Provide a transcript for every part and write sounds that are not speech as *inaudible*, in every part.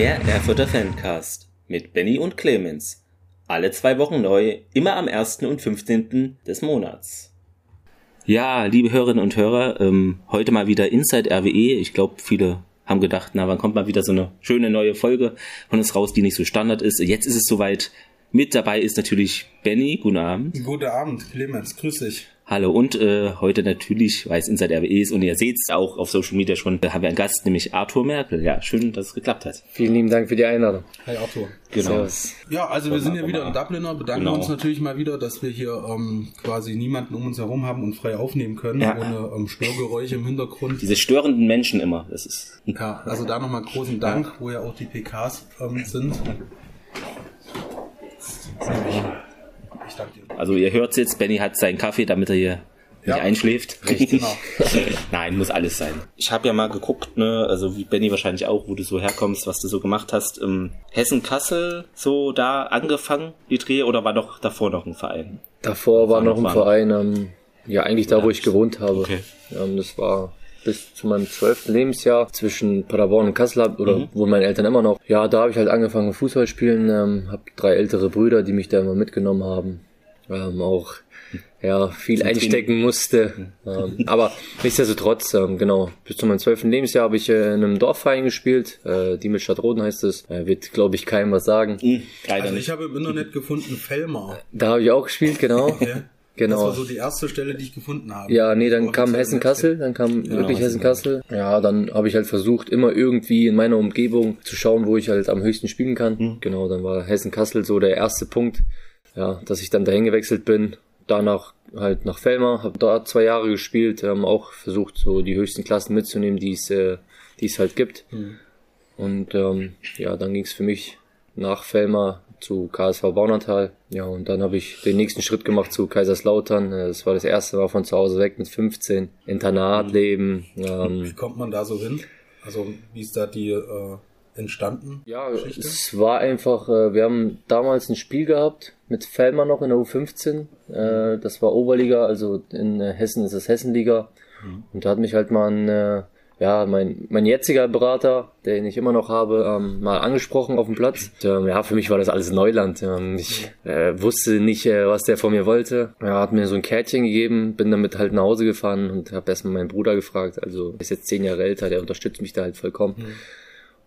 Der Erfurter Fancast mit Benny und Clemens. Alle zwei Wochen neu, immer am 1. und 15. des Monats. Ja, liebe Hörerinnen und Hörer, ähm, heute mal wieder Inside RWE. Ich glaube, viele haben gedacht, na, wann kommt mal wieder so eine schöne neue Folge von uns raus, die nicht so Standard ist. Jetzt ist es soweit. Mit dabei ist natürlich Benny. Guten Abend. Guten Abend, Clemens. Grüß dich. Hallo und äh, heute natürlich, weil es Inside RWE ist und ihr seht es auch auf Social Media schon, da haben wir einen Gast, nämlich Arthur Merkel. Ja, schön, dass es geklappt hat. Vielen lieben Dank für die Einladung. Hi Arthur. Genau. Servus. Ja, also wir sind ja wieder in Dubliner, bedanken Genau. uns natürlich mal wieder, dass wir hier ähm, quasi niemanden um uns herum haben und frei aufnehmen können, Ja. ohne ähm, Störgeräusche im Hintergrund. Diese störenden Menschen immer, das ist Ja, also da nochmal großen Dank, wo ja auch die PKs ähm, sind. Ich danke dir. Also ihr hört jetzt, Benny hat seinen Kaffee, damit er hier Ja. nicht einschläft. *laughs* Genau. Nein, muss alles sein. Ich habe ja mal geguckt, ne, also wie Benny wahrscheinlich auch, wo du so herkommst, was du so gemacht hast. Ähm, Hessen-Kassel, so da angefangen, die Dreh, oder war doch davor noch ein Verein? Davor war noch ein War- Verein, ähm, ja eigentlich da, wo ich gewohnt habe. Okay. Ähm, das war bis zu meinem zwölften Lebensjahr zwischen Paderborn und Kassel oder Mhm. wohnen meine Eltern immer noch. Ja, da habe ich halt angefangen Fußball spielen, ähm, habe drei ältere Brüder, die mich da immer mitgenommen haben. Ähm, auch ja viel einstecken musste. Ähm, *laughs* aber nichtsdestotrotz, ähm, genau, bis zu meinem zwölften Lebensjahr habe ich äh, in einem Dorfverein gespielt. Äh, die mit Stadtroden heißt es. Äh, wird, glaube ich, keinem was sagen. Hm, leider Also ich habe im Internet *laughs* gefunden Fellmar. Da habe ich auch gespielt, genau. *laughs* Okay. Genau. Das war so die erste Stelle, die ich gefunden habe. Ja, nee, dann kam Hessen-Kassel, dann kam wirklich Hessen- Hessen-Kassel. Ja, dann habe ich halt versucht, immer irgendwie in meiner Umgebung zu schauen, wo ich halt am höchsten spielen kann. Genau, dann war Hessen-Kassel so der erste Punkt, ja, dass ich dann dahin gewechselt bin. Danach halt nach Fellmar, habe da zwei Jahre gespielt, haben auch versucht, so die höchsten Klassen mitzunehmen, die es, äh, die es halt gibt. Und ähm, ja, dann ging es für mich nach Fellmar zu KSV Baunatal. Ja, und dann habe ich den nächsten Schritt gemacht zu Kaiserslautern. Äh, Das war das erste Mal von zu Hause weg mit 15. Internatleben. Wie Ähm, kommt man da so hin? Also wie ist da die äh, entstanden? ja, Geschichte? es war einfach, äh, wir haben damals ein Spiel gehabt mit Fellmar noch in der U15. Äh, das war Oberliga, also in äh, Hessen ist es Hessenliga. Und da hat mich halt mal ein, ja, mein, mein jetziger Berater, den ich immer noch habe, ähm, mal angesprochen auf dem Platz. Und, ähm, ja, für mich war das alles Neuland. Ähm, ich äh, wusste nicht, äh, was der von mir wollte. Er hat mir so ein Kärtchen gegeben, bin damit halt nach Hause gefahren und habe erstmal meinen Bruder gefragt. Also ist jetzt zehn Jahre älter, der unterstützt mich da halt vollkommen.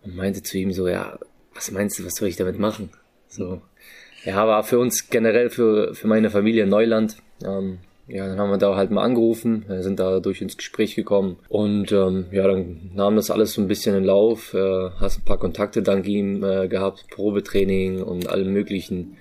Und meinte zu ihm so, ja, was meinst du, was soll ich damit machen? So. Ja, war für uns generell, für, für meine Familie Neuland. Ähm, ja, dann haben wir da halt mal angerufen, äh, sind da durch ins Gespräch gekommen und ähm, ja, dann nahm das alles so ein bisschen in Lauf, äh, hast ein paar Kontakte dank ihm äh, gehabt, Probetraining und allem möglichen.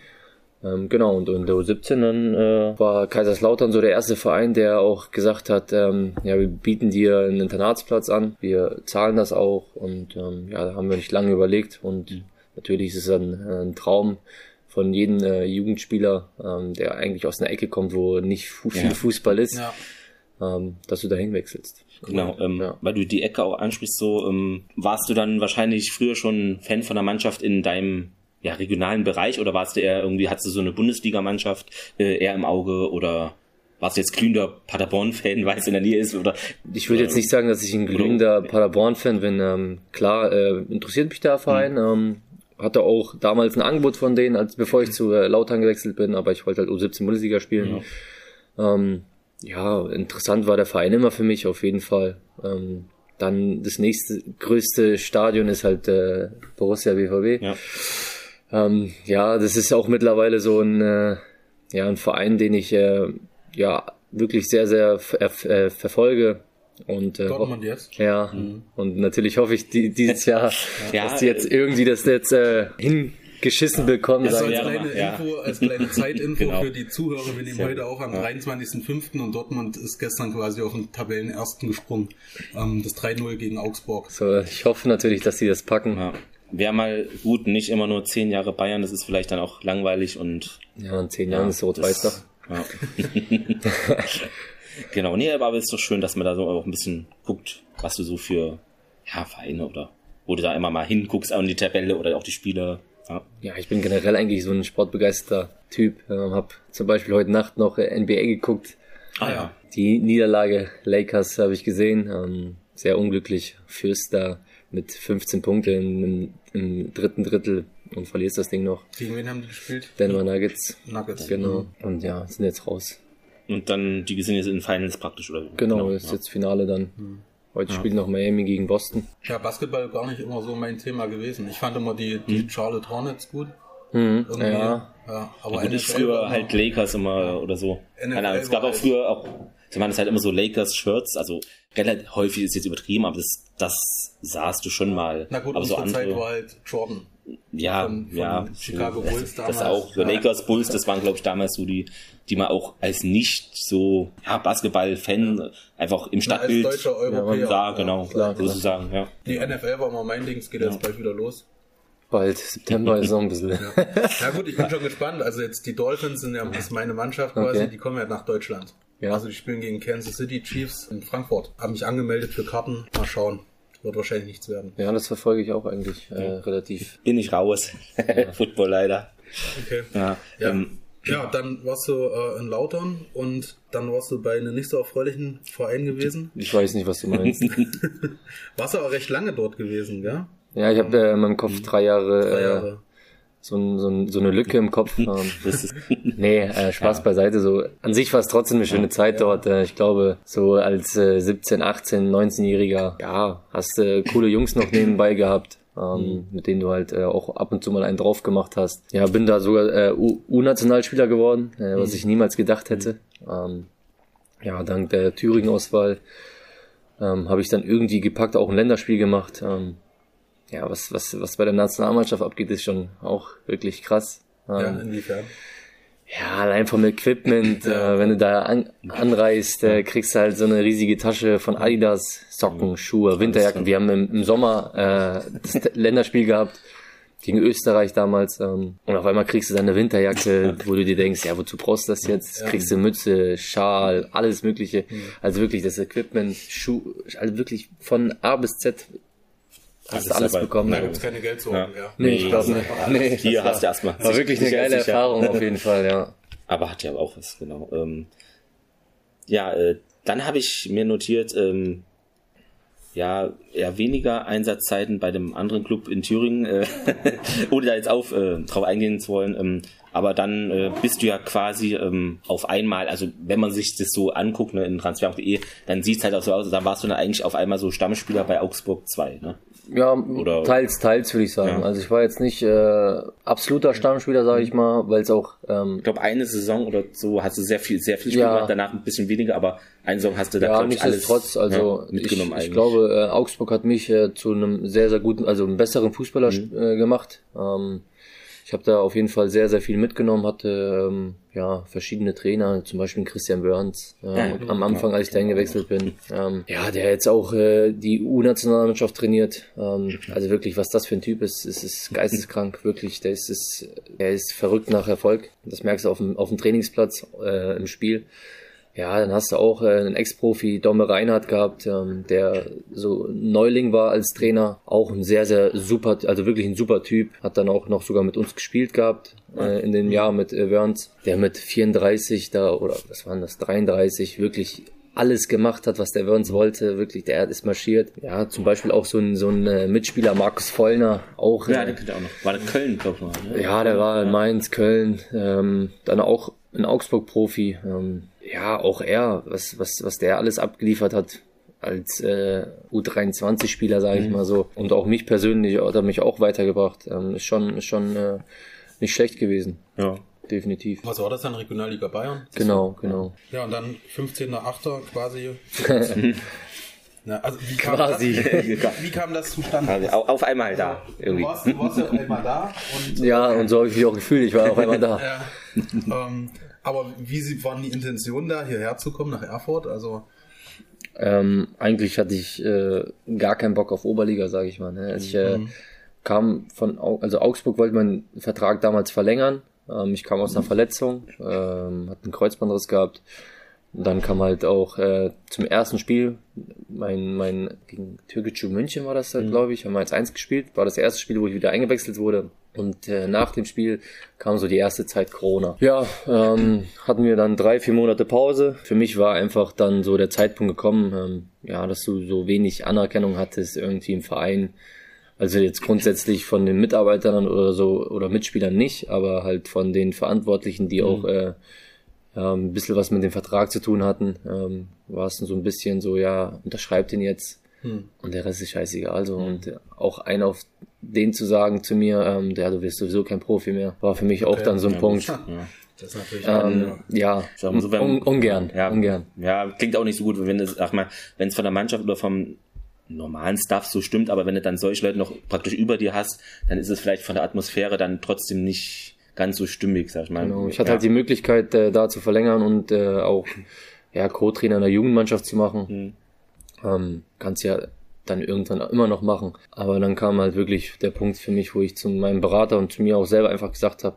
Ähm, genau, und in der U17 dann äh, war Kaiserslautern so der erste Verein, der auch gesagt hat, ähm, ja, wir bieten dir einen Internatsplatz an, wir zahlen das auch und ähm, ja, da haben wir nicht lange überlegt und natürlich ist es ein, ein Traum von jedem äh, Jugendspieler, ähm, der eigentlich aus einer Ecke kommt, wo nicht fu viel Ja. Fußball ist, Ja. ähm, dass du dahin wechselst. Genau, ähm, Ja. weil du die Ecke auch ansprichst, so ähm, warst du dann wahrscheinlich früher schon Fan von der Mannschaft in deinem ja, regionalen Bereich oder warst du eher irgendwie, hattest du so eine Bundesligamannschaft äh, eher im Auge oder warst du jetzt glühender Paderborn-Fan, weil es in der Nähe ist oder Ich würde jetzt nicht sagen, dass ich ein glühender Paderborn-Fan bin. Ähm, klar, äh, interessiert mich der Verein. Ähm, hatte auch damals ein Angebot von denen, als bevor ich zu äh, Lautern gewechselt bin, aber ich wollte halt U17 Bundesliga spielen. Ähm, ja, interessant war der Verein immer für mich, auf jeden Fall. Ähm, dann das nächste größte Stadion ist halt äh, Borussia BVB. ja. Ähm, ja, das ist auch mittlerweile so ein, äh, ja, ein Verein, den ich äh, ja wirklich sehr, sehr ver äh, verfolge. Und, äh, Dortmund jetzt? ja, und natürlich hoffe ich die, dieses Jahr, *laughs* Ja, dass die jetzt irgendwie das jetzt äh, hingeschissen bekommen. Das sag als ja, kleine ja. Info, als kleine *laughs* Zeitinfo Genau. für die Zuhörer. Wir nehmen Sehr heute auch am Ja. 23.05. und Dortmund ist gestern quasi auf den Tabellenersten gesprungen. Ähm, das 3-0 gegen Augsburg. So, ich hoffe natürlich, dass die das packen. Ja. Wäre mal gut, nicht immer nur zehn Jahre Bayern, das ist vielleicht dann auch langweilig und Ja, in zehn Jahren ist Rot-Weiß doch. Ja. *laughs* genau, nee, aber es ist doch schön, dass man da so auch ein bisschen guckt, was du so für ja, Vereine oder wo du da immer mal hinguckst an die Tabelle oder auch die Spiele. Ja. Ja, ich bin generell eigentlich so ein sportbegeisterter Typ. Ähm, hab zum Beispiel heute Nacht noch äh, NBA geguckt. Ah ja. Die Niederlage Lakers habe ich gesehen. Ähm, sehr unglücklich. Fürst da mit 15 Punkten im im dritten Drittel und verlierst das Ding noch. Gegen wen haben die gespielt? Denver Nuggets. Nuggets. Genau. Und ja, sind jetzt raus. Und dann, die sind jetzt in Finals praktisch, oder? Genau, ist ja. jetzt Finale dann. Heute spielt noch Miami gegen Boston. Ja, Basketball gar nicht immer so mein Thema gewesen. Ich fand immer die, die Charlotte Hornets gut. Mhm. Irgendwie. Ja, ja aber Gut, ist NFL früher halt Lakers immer oder so. NFL Keine Ahnung, es gab auch halt- früher auch, sie waren es halt immer so Lakers-Shirts, also relativ häufig ist jetzt übertrieben, aber das, das sahst du schon mal. Na gut, aber so unsere andere, Zeit war halt Jordan. ja, von- von ja, Chicago das, Bulls das damals. auch. Ja. Lakers, Bulls, das waren glaube ich damals so die, die man auch als nicht so ja, Basketball-Fan einfach im Na, als Stadtbild deutscher Europäer. sah, genau, klar, sozusagen, ja. Die NFL war mal mein Ding, es geht jetzt bald wieder los. bald. September ist noch ein bisschen. Na gut, ich bin schon gespannt. Also jetzt die Dolphins sind ja ist meine Mannschaft quasi, Okay. die kommen ja nach Deutschland. Ja. Also die spielen gegen Kansas City Chiefs in Frankfurt. Hab mich angemeldet für Karten. Mal schauen. Wird wahrscheinlich nichts werden. Ja, das verfolge ich auch eigentlich äh, relativ. Bin ich raus. *laughs* Football leider. Okay. Ja, Ja. Ähm, Ja, dann warst du äh, in Lautern und dann warst du bei einem nicht so erfreulichen Verein gewesen. Ich weiß nicht, was du meinst. *laughs* Warst du auch recht lange dort gewesen, gell? ja, ich habe äh, in meinem Kopf drei Jahre, Drei äh, Jahre. So, ein, so, ein, so eine Lücke im Kopf. *laughs* Ähm, das ist, nee, äh, Spaß beiseite. So an sich war es trotzdem eine schöne Zeit dort. Äh, ich glaube, so als äh, 17, 18, 19-Jähriger, ja, hast äh, coole Jungs noch nebenbei gehabt. Ähm, mit denen du halt äh, auch ab und zu mal einen drauf gemacht hast. Ja, bin da sogar äh, U-Nationalspieler geworden, äh, was ich niemals gedacht hätte. Ähm, ja, dank der Thüringen-Auswahl ähm, habe ich dann irgendwie gepackt, auch ein Länderspiel gemacht. Ähm, ja, was, was, was bei der Nationalmannschaft abgeht, ist schon auch wirklich krass. Ähm, Ja, inwiefern? ja, allein vom Equipment, *laughs* äh, wenn du da an, anreist, äh, kriegst du halt so eine riesige Tasche von Adidas, Socken, Schuhe, Winterjacken. Wir haben im, im Sommer äh, das Länderspiel gehabt gegen Österreich damals ähm, und auf einmal kriegst du dann eine Winterjacke, *laughs* wo du dir denkst, ja, wozu brauchst du das jetzt? Kriegst du Mütze, Schal, alles mögliche. Also wirklich das Equipment, Schuh, also wirklich von A bis Z hast du Alles dabei. bekommen. Da gibt's keine Geldsorgen, ja. Nee, ich glaube nicht. *laughs* Nee, hier hast du erstmal. war wirklich eine geile sicher. Erfahrung auf jeden Fall, ja. Aber hat ja auch was, genau. Ähm, ja, äh, dann habe ich mir notiert, ähm, ja, eher weniger Einsatzzeiten bei dem anderen Club in Thüringen, äh, *laughs* ohne da jetzt auf, äh, drauf eingehen zu wollen. Ähm, aber dann äh, bist du ja quasi ähm, auf einmal, also wenn man sich das so anguckt ne, in transfer.de, dann sieht's halt auch so aus, dann warst du dann eigentlich auf einmal so Stammspieler bei Augsburg 2. Ne? Ja, Oder- teils, teils würde ich sagen. Ja. Also ich war jetzt nicht äh, absoluter Stammspieler, sage ich mal, weil es auch ähm, Ich glaube, eine Saison oder so hast du sehr viel, sehr viel Spiel Ja. gemacht, danach ein bisschen weniger, aber eine Saison hast du da, ja, glaube ich, alles nichtsdestotrotz, also ja, mitgenommen ich, eigentlich. ich glaube, äh, Augsburg hat mich äh, zu einem sehr, sehr guten, also einem besseren Fußballer Mhm. äh, gemacht. Ähm, ich habe da auf jeden Fall sehr, sehr viel mitgenommen, hatte ähm, ja verschiedene Trainer, zum Beispiel Christian Burns äh, Ja, am Anfang, als ich dahin gewechselt bin. Ähm, ja, der jetzt auch äh, die U-Nationalmannschaft trainiert. Ähm, also wirklich, was das für ein Typ ist, ist, ist geisteskrank, *laughs* wirklich. Der ist, ist, der ist verrückt nach Erfolg. Das merkst du auf dem, auf dem Trainingsplatz äh, im Spiel. Ja, dann hast du auch äh, einen Ex-Profi, Domme Reinhardt gehabt, ähm, der so Neuling war als Trainer. Auch ein sehr, sehr super, also wirklich ein super Typ. Hat dann auch noch sogar mit uns gespielt gehabt äh, in dem Jahr mit äh, Wörns. Der mit 34 da, oder was waren das, 33, wirklich alles gemacht hat, was der Wörns wollte. Wirklich, der ist marschiert. Ja, zum Beispiel auch so ein, so ein äh, Mitspieler, Markus Vollner, auch. Ja, äh, der könnte auch noch. War in Köln, glaube ich mal. Ne? ja, der war in Mainz, Köln, ähm, dann auch in Augsburg Profi. Ähm, ja, auch er, was, was, was der alles abgeliefert hat als äh, U23-Spieler, sage ich mal so. Und auch mich persönlich hat er mich auch weitergebracht. Ähm, ist schon, ist schon äh, nicht schlecht gewesen, Ja. definitiv. Was war das dann? Regionalliga Bayern? Genau, genau. Ja, und dann 15.8. quasi. *laughs* Na, also wie kam, Quasi. Das, *laughs* wie kam das zustande? Auf, auf einmal da. Du Irgendwie. warst, du warst ja einmal da und Ja, und so habe ich mich auch gefühlt. Ich war auf einmal da. *laughs* Ja. ähm, aber wie sie, waren die Intentionen da, hierher zu kommen, nach Erfurt? Also, Ähm, eigentlich hatte ich äh, gar keinen Bock auf Oberliga, sage ich mal. Ne? Also ich äh, kam von, Au- also Augsburg wollte meinen Vertrag damals verlängern. Ähm, ich kam aus einer Verletzung, ähm, hatte einen Kreuzbandriss gehabt. Und dann kam halt auch äh, zum ersten Spiel, mein, mein gegen Türkgücü München war das, halt, glaube ich, haben wir jetzt eins gespielt. War das erste Spiel, wo ich wieder eingewechselt wurde. Und äh, nach dem Spiel kam so die erste Zeit Corona. Ja, ähm, hatten wir dann drei, vier Monate Pause. Für mich war einfach dann so der Zeitpunkt gekommen, ähm, ja, dass du so wenig Anerkennung hattest irgendwie im Verein. Also jetzt grundsätzlich von den Mitarbeitern oder so oder Mitspielern nicht, aber halt von den Verantwortlichen, die auch äh, ja, ein bisschen was mit dem Vertrag zu tun hatten, ähm, war es so ein bisschen so, ja, unterschreibt den jetzt Hm. und der Rest ist scheißegal. Also und äh, auch ein auf den zu sagen zu mir, ähm, ja, du wirst sowieso kein Profi mehr, war für mich auch Okay. dann so ein Ja, Punkt. Ja. Das ist natürlich Ähm, ja, wir so, wenn- un ungern, Ja, ungern. ja, klingt auch nicht so gut, wenn es, sag mal, wenn es von der Mannschaft oder vom normalen Staff so stimmt, aber wenn du dann solche Leute noch praktisch über dir hast, dann ist es vielleicht von der Atmosphäre dann trotzdem nicht ganz so stimmig, sag ich mal. Genau. Ich hatte ja. halt die Möglichkeit, äh, da zu verlängern und äh, auch ja, Co-Trainer in der Jugendmannschaft zu machen. Mhm. Ähm, kannst ja dann irgendwann immer noch machen. Aber dann kam halt wirklich der Punkt für mich, wo ich zu meinem Berater und zu mir auch selber einfach gesagt habe,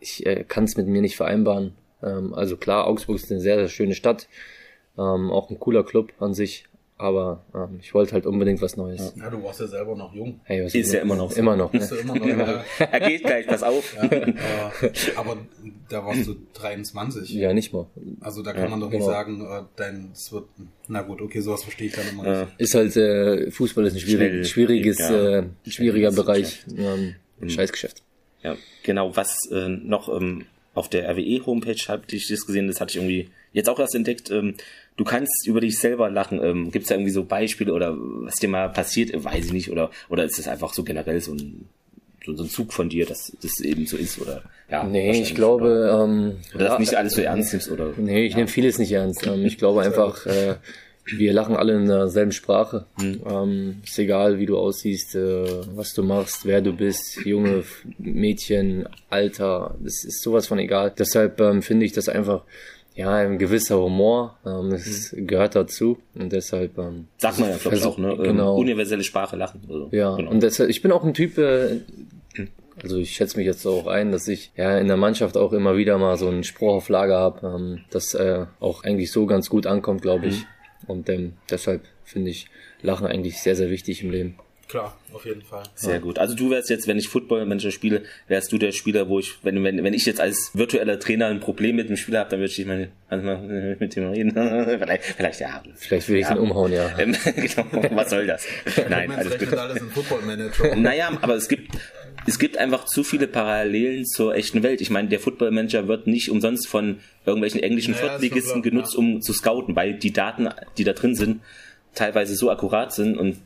ich äh, kann es mit mir nicht vereinbaren. Ähm, also klar, Augsburg ist eine sehr, sehr schöne Stadt, ähm, auch ein cooler Club an sich, aber ähm, ich wollte halt unbedingt was Neues. Ja, du warst ja selber noch jung. Hey, was Ist ja immer noch so. Immer noch. Ne? immer noch, *laughs* ja, er geht gleich, pass auf. äh, aber da warst du 23. Ja, nicht mal. Also da kann man doch nicht genau. sagen, äh, dein, es wird, na gut, okay, sowas verstehe ich dann immer nicht. Ist halt, äh, Fußball ist ein schwierig, Schnell, schwieriges, ja. äh, schwieriger Bereich. Ähm, Scheißgeschäft. Ja, genau, was äh, noch ähm, auf der RWE-Homepage habe ich das gesehen, das hatte ich irgendwie jetzt auch erst entdeckt. Ähm, du kannst über dich selber lachen. Ähm, Gibt es da irgendwie so Beispiele oder was dir mal passiert? Äh, Weiß ich nicht. Oder, oder ist das einfach so generell so ein, so, so ein Zug von dir, dass das eben so ist? Oder ja, Nee, ich glaube, ähm, Oder, oder dass ja, du nicht alles so ernst nimmst oder. Nee, ich nehme vieles nicht ernst. Ähm, ich glaube *laughs* einfach, äh, wir lachen alle in derselben Sprache. Ähm, ist egal, wie du aussiehst, äh, was du machst, wer du bist, Junge, Mädchen, Alter, das ist sowas von egal. Deshalb ähm, finde ich das einfach, ja, ein gewisser Humor, ähm, das gehört dazu und deshalb, ähm, Sagt man ja, glaube ich, auch, ne? Ähm, Genau. Universelle Sprache lachen. Also, Ja, genau. und deshalb, ich bin auch ein Typ, äh, also ich schätze mich jetzt auch ein, dass ich ja in der Mannschaft auch immer wieder mal so einen Spruch auf Lager habe, ähm, das äh, auch eigentlich so ganz gut ankommt, glaube ich. Und ähm, deshalb finde ich Lachen eigentlich sehr, sehr wichtig im Leben. Klar, auf jeden Fall. Sehr gut. Also du wärst jetzt, wenn ich Football-Manager spiele, wärst du der Spieler, wo ich, wenn, wenn, wenn ich jetzt als virtueller Trainer ein Problem mit dem Spieler habe, dann würde ich mal, also mal mit dem reden. *laughs* vielleicht, vielleicht ja. Vielleicht will ich Ja. ihn umhauen, ja. Ähm, *laughs* genau, was soll das? Nein, Nein, alles gut. alles in Football Manager. *laughs* Naja, aber es gibt, es gibt einfach zu viele Parallelen zur echten Welt. Ich meine, der Football Manager wird nicht umsonst von irgendwelchen englischen Naja, ist Viertligisten genutzt, ja. um zu scouten, weil die Daten, die da drin sind, teilweise so akkurat sind und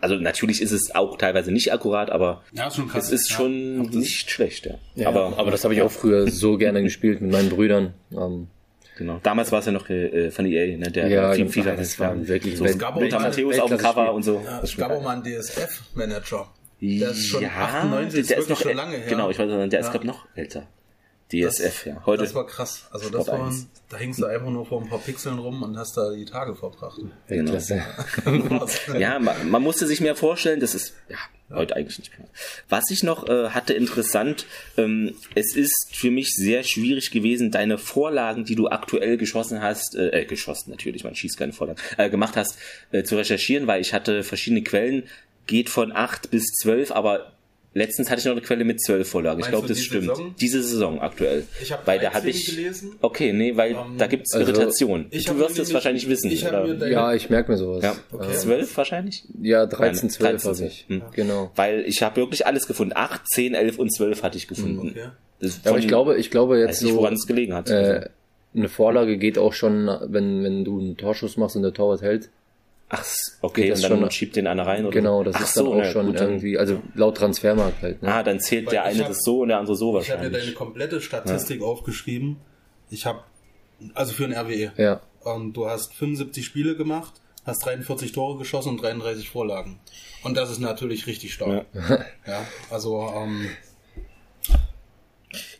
also natürlich ist es auch teilweise nicht akkurat, aber Ja, ist schon krass. es ist Ja. schon das- nicht schlecht, ja. Ja, aber, aber das habe ich auch früher so gerne gespielt mit meinen Brüdern. Ähm, genau. Damals war es ja noch äh, von EA, ne, der ja, viel, genau, viel das war wirklich so Welt- gab auch Lothar Matthäus auf dem. Cover und so. Ja, ist es gab auch mal einen DSF-Manager. Der ist schon ja, 98, ist der ist wirklich noch, schon lange her. Genau, ich weiß nicht, der ist Ja. glaube noch älter. DSF, ja. Heute. Das war krass. Also das war, da hingst du einfach nur vor ein paar Pixeln rum und hast da die Tage verbracht. Weltklasse. *laughs* ja, man, man musste sich mehr vorstellen, das ist ja heute eigentlich nicht mehr. Was ich noch äh, hatte interessant, ähm, es ist für mich sehr schwierig gewesen, deine Vorlagen, die du aktuell geschossen hast, äh, äh, geschossen natürlich, man schießt keine Vorlagen, äh, gemacht hast, äh, zu recherchieren, weil ich hatte verschiedene Quellen, geht von acht bis zwölf, aber letztens hatte ich noch eine Quelle mit zwölf Vorlagen. Ich Meinst glaube, du das diese stimmt. Saison? Diese Saison aktuell. Ich habe weil da habe 13 ich gelesen. Okay, nee, weil Ähm, da gibt's also, Irritation. ich du hab wirst es wahrscheinlich wissen, ich Ja, ich merke mir sowas. Ja, Okay. zwölf wahrscheinlich? Ja, 13, 12 13, habe ich. Hm. Genau. Weil ich habe wirklich alles gefunden. 8, 10, 11 und 12 hatte ich gefunden. Okay. Das ist Ja, aber von- ich glaube, ich glaube jetzt nicht, so, woran es gelegen hat. Also, äh, eine Vorlage geht auch schon, wenn, wenn du einen Torschuss machst und der Torwart hält. Ach, okay, und dann schon- schiebt den einer rein. Oder? Genau, das Ach ist dann so, auch na schon gut, dann- irgendwie, also laut Transfermarkt halt. Ne? Ah, dann zählt Weil der eine hab- das so und der andere so Ich habe mir deine wahrscheinlich. komplette Statistik aufgeschrieben. Ich habe, also für ein RWE. Ja, Und du hast 75 Spiele gemacht, hast 43 Tore geschossen und 33 Vorlagen. Und das ist natürlich richtig stark. *laughs* Ja, also ähm,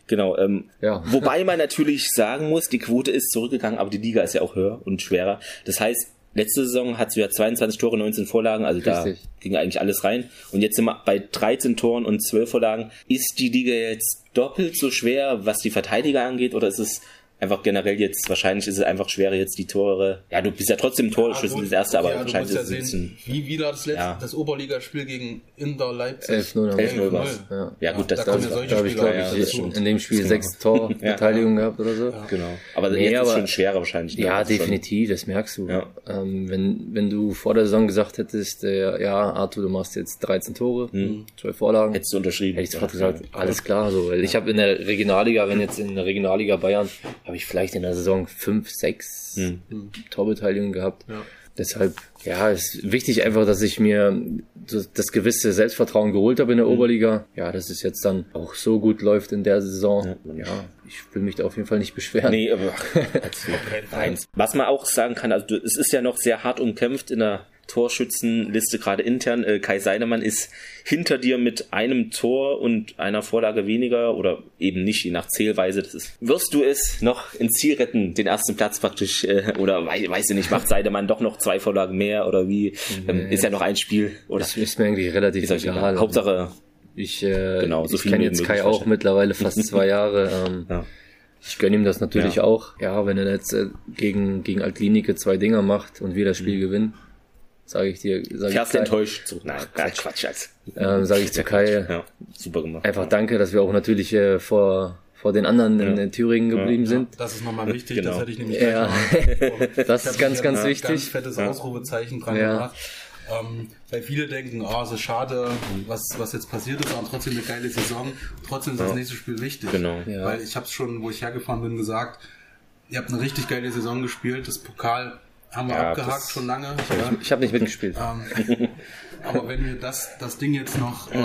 Genau. Ähm, Ja. Wobei man natürlich sagen muss, die Quote ist zurückgegangen, aber die Liga ist ja auch höher und schwerer. Das heißt, letzte Saison hat sie ja 22 Tore, 19 Vorlagen, also da Richtig. ging eigentlich alles rein. Und jetzt sind wir bei 13 Toren und 12 Vorlagen. Ist die Liga jetzt doppelt so schwer, was die Verteidiger angeht, oder ist es einfach generell jetzt, wahrscheinlich ist es einfach schwerer jetzt die Tore. Ja, du bist ja trotzdem Torschützen, das erste, aber ja, wahrscheinlich ja ist es ein bisschen. Wie wieder das letzte, Ja. das Oberligaspiel gegen Inter Leipzig. 11-0 haben 11-0 war's. Ja. Ja, gut, das, da das ja ich, glaube ja, ich, das stimmt. in dem Spiel sechs Torbeteiligung gehabt oder so. Genau. Aber Nee, jetzt ist aber- schon schwerer wahrscheinlich. Ja, Das ist schon- definitiv, das merkst du. Ja. Ähm, wenn, wenn du vor der Saison gesagt hättest, äh, ja, Arthur, du machst jetzt 13 Tore, 12 Vorlagen, Hättest du unterschrieben. hätte ich sofort gesagt, alles klar. So, weil ich habe in der Regionalliga, wenn jetzt in der Regionalliga Bayern, habe ich vielleicht in der Saison 5, 6 Hm. Torbeteiligungen gehabt. Ja. Deshalb, ja, ist wichtig einfach, dass ich mir das, das gewisse Selbstvertrauen geholt habe in der Oberliga. Ja, dass es jetzt dann auch so gut läuft in der Saison. Ja, ich will mich da auf jeden Fall nicht beschweren. Nee, aber *laughs* eins. Was man auch sagen kann, also es ist ja noch sehr hart umkämpft in der Torschützenliste, gerade intern. Äh, Kai Seidemann ist hinter dir mit einem Tor und einer Vorlage weniger oder eben nicht, je nach Zählweise. Das ist, wirst du es noch ins Ziel retten, den ersten Platz praktisch, äh, oder wei weiß ich nicht, macht Seidemann doch noch zwei Vorlagen mehr oder wie? Ähm, ist ja noch ein Spiel oder Das ist mir eigentlich relativ ist egal. egal. Hauptsache, Ich, äh, Genau, so ich kenne jetzt Kai auch mittlerweile fast zwei *laughs* Jahre. Ähm, Ja. Ich gönne ihm das natürlich Ja. auch. Ja, wenn er jetzt äh, gegen, gegen Altlinike zwei Dinger macht und wir das Spiel gewinnen, sage ich dir, sage ich, fährst Kai- enttäuscht zurück. Nein, Quatsch, Quatsch, Scheiß. ähm, sag ich zu Kai, Ja, super gemacht. einfach danke, dass wir auch natürlich äh, vor, vor den anderen in, in Thüringen geblieben sind. Das ist nochmal wichtig, Genau. das hätte ich nämlich Ja. *laughs* Das Ich ist ganz, ganz ein wichtig. Ganz fettes Ausrufezeichen dran Ja. gemacht. Ähm, weil viele denken, ah, es ist schade, was, was jetzt passiert ist, aber trotzdem eine geile Saison. Trotzdem ist das nächste Spiel wichtig. Genau. Ja. Weil ich habe es schon, wo ich hergefahren bin, gesagt, ihr habt eine richtig geile Saison gespielt. Das Pokal haben wir Ja, abgehakt schon lange. Ich habe nicht mitgespielt. *laughs* Ähm, aber wenn wir das, das Ding jetzt noch äh,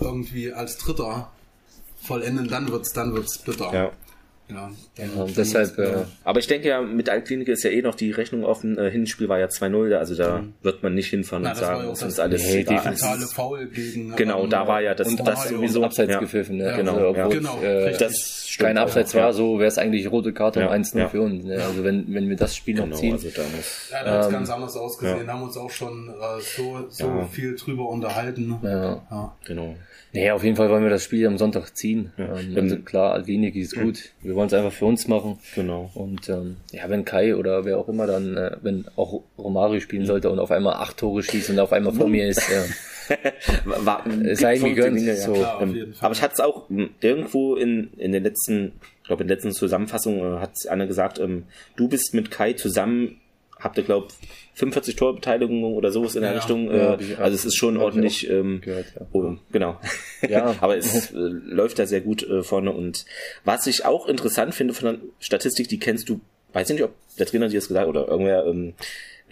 irgendwie als Dritter vollenden, dann wird's, dann wird's bitter. Ja. Ja, dann, Und deshalb, äh, Aber ich denke ja, mit Altklinik ist ja eh noch die Rechnung offen. Äh, Hinspiel war ja 2-0, also da wird man nicht hinfahren Na, und sagen, ja das das ist alles Nee, totale Foul gegen. Genau, da war ja das, und das sowieso. Abseits ja. gepfiffen. Ne? Ja, genau, Also, ja. obwohl, Genau, äh. Das kein Abseits ja. war, so wäre es eigentlich rote Karte Ja, um 1-0 ja. für uns. Ne? Also wenn, wenn wir das Spiel noch Genau, ziehen. also da muss. Ja, da hat Ähm, ganz anders ausgesehen. Haben uns auch schon äh, so, so Ja. viel drüber unterhalten. ja. Ja. Genau. Nee, auf jeden Fall wollen wir das Spiel am Sonntag ziehen. Ähm, also klar, Alviniki ist gut. Wir wollen es einfach für uns machen. Genau. Und ähm, ja, wenn Kai oder wer auch immer dann, äh, wenn auch Romario spielen sollte und auf einmal acht Tore schießt und auf einmal vor mir ist, äh, *laughs* War, sei ihm gegönnt. Dinge, ja. So. Klar, auf Ähm, aber ich hatte es auch ähm, irgendwo in, in den letzten, ich glaube in der letzten Zusammenfassung äh, hat Anne gesagt, ähm, du bist mit Kai zusammen, habt ihr glaube 45 Torbeteiligungen oder sowas in der Ja, Richtung. ja, äh, also es ist schon ordentlich ähm, gehört, ja. oh, genau. *laughs* Ja. *laughs* aber es äh, läuft da sehr gut äh, vorne. Und was ich auch interessant finde von der Statistik, die kennst du, weiß nicht, ob der Trainer dir das gesagt hat oder irgendwer, ähm,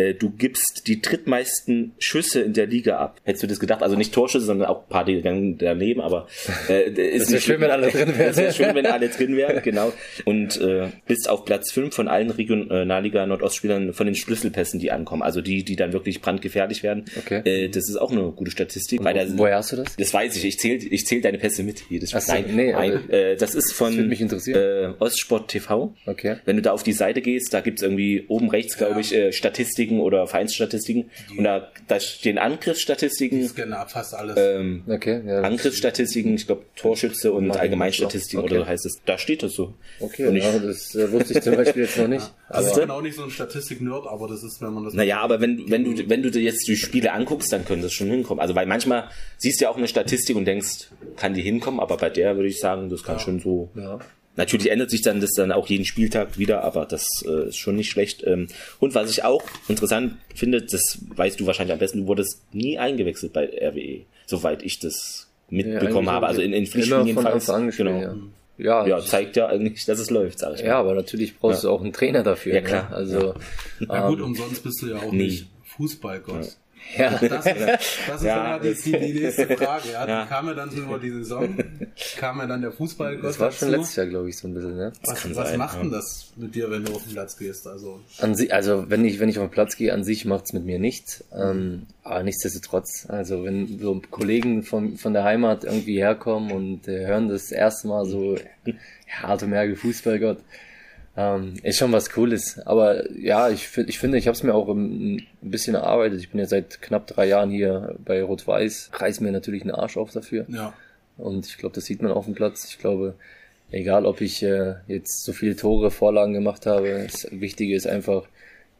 äh, du gibst die drittmeisten Schüsse in der Liga ab. Hättest du das gedacht? Also nicht Torschüsse, sondern auch ein paar daneben, aber äh, *laughs* ist Das wäre nicht schön, wenn alle drin wären. *laughs* Es wäre schön, wenn alle drin wären, *laughs* genau. Und äh, bist auf Platz 5 von allen Regionalliga Nordostspielern von den Schlüsselpässen, die ankommen. Also die, die dann wirklich brandgefährlich werden. Okay. Äh, das ist auch eine gute Statistik. Weil da, woher hast du das? das weiß ich. Ich zähle ich zähl deine Pässe mit. Jedes so, nein, nee, nein. Äh, das ist von interessieren. Äh, Ostsport TV. Okay. Wenn du da auf die Seite gehst, da gibt's irgendwie oben rechts, glaube ich, äh, Statistiken oder Vereinsstatistiken. Und da, da stehen Ich Angriffsstatistiken, scanne ab fast alles. ähm, Okay, ja. Angriffsstatistiken, ich glaube Torschütze und Allgemeinstatistiken okay. oder so heißt es. Da steht das so. Okay, Und ich, ja, das äh, wusste ich zum Beispiel jetzt noch nicht. *laughs* also ich bin auch nicht so ein Statistik-Nerd, aber das ist, wenn man das. Naja, aber wenn, wenn du, wenn du dir jetzt die Spiele anguckst, dann können das schon hinkommen. Also, weil manchmal siehst du ja auch eine Statistik und denkst, kann die hinkommen, aber bei der würde ich sagen, das kann schon so. ja. Natürlich ändert sich dann das dann auch jeden Spieltag wieder, aber das äh, ist schon nicht schlecht. Ähm, und was ich auch interessant finde, das weißt du wahrscheinlich am besten, du wurdest nie eingewechselt bei RWE, soweit ich das mitbekommen eigentlich habe. Also in, in Pflichtspielen jedenfalls. Genau. ja. Ja, Ja, ja, zeigt ja eigentlich, dass es läuft, sag ich mal. ja, aber natürlich brauchst du auch einen Trainer dafür. Ja, klar. Ne? Also, Na gut, umsonst bist du ja auch nie. nicht Fußballgott. Ja. Das, das ist Ja, *laughs* die, die, die nächste Frage. Ja. Ja. Kam er dann so über die Saison? *laughs* Kam ja dann der Fußballgott Das war schon dazu? letztes Jahr, glaube ich, so ein bisschen, ne? Was, was sein, macht ja. denn das mit dir, wenn du auf den Platz gehst? Also, An sich, also wenn ich, wenn ich auf den Platz gehe, an sich macht's mit mir nichts. Ähm, aber nichtsdestotrotz, also wenn so Kollegen von, von der Heimat irgendwie herkommen und äh, hören das erste Mal so, ja, Arthur Merkel, Fußballgott, ähm, ist schon was Cooles. Aber ja, ich, ich finde, ich habe es mir auch ein, ein bisschen erarbeitet. Ich bin ja seit knapp drei Jahren hier bei Rot-Weiß, reiß mir natürlich einen Arsch auf dafür. ja. Und ich glaube, das sieht man auf dem Platz. Ich glaube, egal ob ich äh, jetzt so viele Tore, Vorlagen gemacht habe, das Wichtige ist einfach,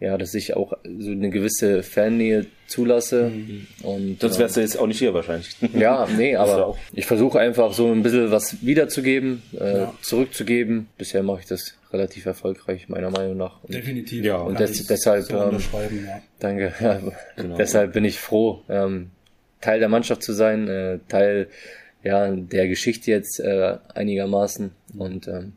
ja, dass ich auch so eine gewisse Fannähe zulasse. Mhm. Und, Sonst wärst du jetzt auch nicht hier wahrscheinlich. *laughs* Ja, nee, aber ich versuche einfach so ein bisschen was wiederzugeben, äh, ja. zurückzugeben. Bisher mache ich das relativ erfolgreich, meiner Meinung nach. Und, Definitiv. Ja, und des, deshalb, so ähm, ja. danke, ja, *laughs* genau. *laughs* deshalb bin ich froh, ähm, Teil der Mannschaft zu sein, äh, Teil ja, der Geschichte jetzt äh, einigermaßen und ähm,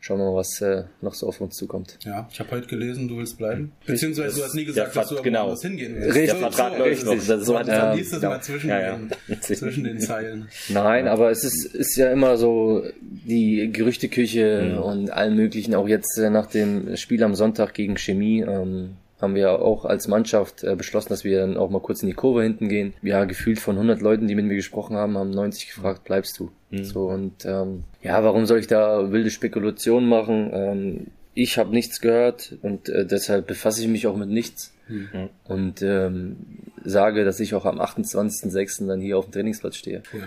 schauen wir mal, was äh, noch so auf uns zukommt. Ja, ich habe heute gelesen, du willst bleiben. Beziehungsweise du hast nie gesagt, dass du genau. woanders hingehen willst. Richtig, der Vertrag so, läuft noch. So, so hat ja, liest das ja. mal zwischen, ja, ja. *laughs* Den, zwischen den Zeilen. Nein, aber es ist, ist ja immer so die Gerüchteküche mhm. und allen möglichen, auch jetzt äh, nach dem Spiel am Sonntag gegen Chemie, ähm, haben wir auch als Mannschaft äh, beschlossen, dass wir dann auch mal kurz in die Kurve hinten gehen. Ja, gefühlt von 100 Leuten, die mit mir gesprochen haben, haben 90 gefragt, bleibst du? Mhm. So und ähm, ja, warum soll ich da wilde Spekulationen machen? Ähm, ich habe nichts gehört und äh, deshalb befasse ich mich auch mit nichts mhm. und ähm, sage, dass ich auch am 28.06. dann hier auf dem Trainingsplatz stehe. Ja.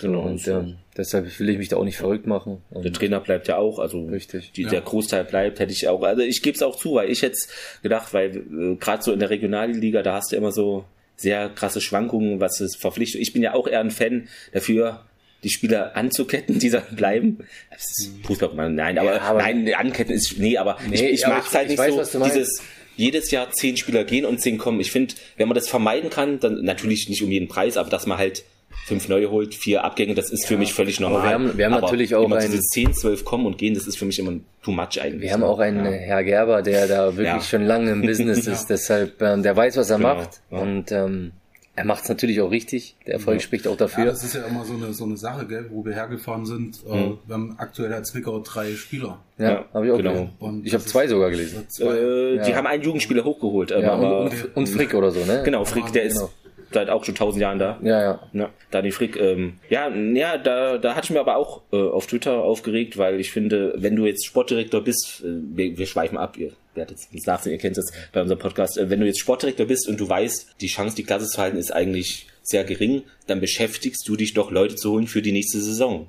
Genau. Und ähm, deshalb will ich mich da auch nicht verrückt machen. Und der Trainer bleibt ja auch, also richtig. Die, ja. der Großteil bleibt, hätte ich auch. Also ich gebe es auch zu, weil ich jetzt gedacht, weil äh, gerade so in der Regionalliga, da hast du immer so sehr krasse Schwankungen, was es verpflichtet. Ich bin ja auch eher ein Fan dafür, die Spieler anzuketten, die *laughs* bleiben. Das ist hm. Fußball, nein, aber, ja, aber nein, anketten ist, nee, aber nee, ich, ich mag es halt nicht weiß, so, dieses, jedes Jahr zehn Spieler gehen und zehn kommen. Ich finde, wenn man das vermeiden kann, dann natürlich nicht um jeden Preis, aber dass man halt fünf neue holt, vier Abgänge, das ist für ja. mich völlig normal. Aber wir haben, wir haben Aber natürlich auch immer ein, diese 10, 12 kommen und gehen, das ist für mich immer too much eigentlich. Wir haben auch einen ja. Herr Gerber, der da wirklich ja. schon lange im Business *laughs* ist, deshalb, ähm, der weiß, was er genau. macht und ähm, er macht es natürlich auch richtig. Der Erfolg spricht auch dafür. Ja, das ist ja immer so eine, so eine Sache, gell, wo wir hergefahren sind. Äh, mhm. wir haben aktuell hat Zwickau drei Spieler. Ja, ja habe ich auch genau. gelesen. ich habe zwei sogar gelesen. Zwei. Äh, die haben einen Jugendspieler hochgeholt. Ja, und, und, und, Frick oder so, ne? Genau, Frick, der genau. Seit auch schon tausend Jahren da. Ja, ja. ja Dani Frick, ähm, ja, ja, da, da hatte ich mir aber auch äh, auf Twitter aufgeregt, weil ich finde, wenn du jetzt Sportdirektor bist, äh, wir, wir schweifen ab, ihr werdet es nachsehen, ihr kennt es bei unserem Podcast, äh, wenn du jetzt Sportdirektor bist und du weißt, die Chance, die Klasse zu halten, ist eigentlich sehr gering, dann beschäftigst du dich doch, Leute zu holen für die nächste Saison.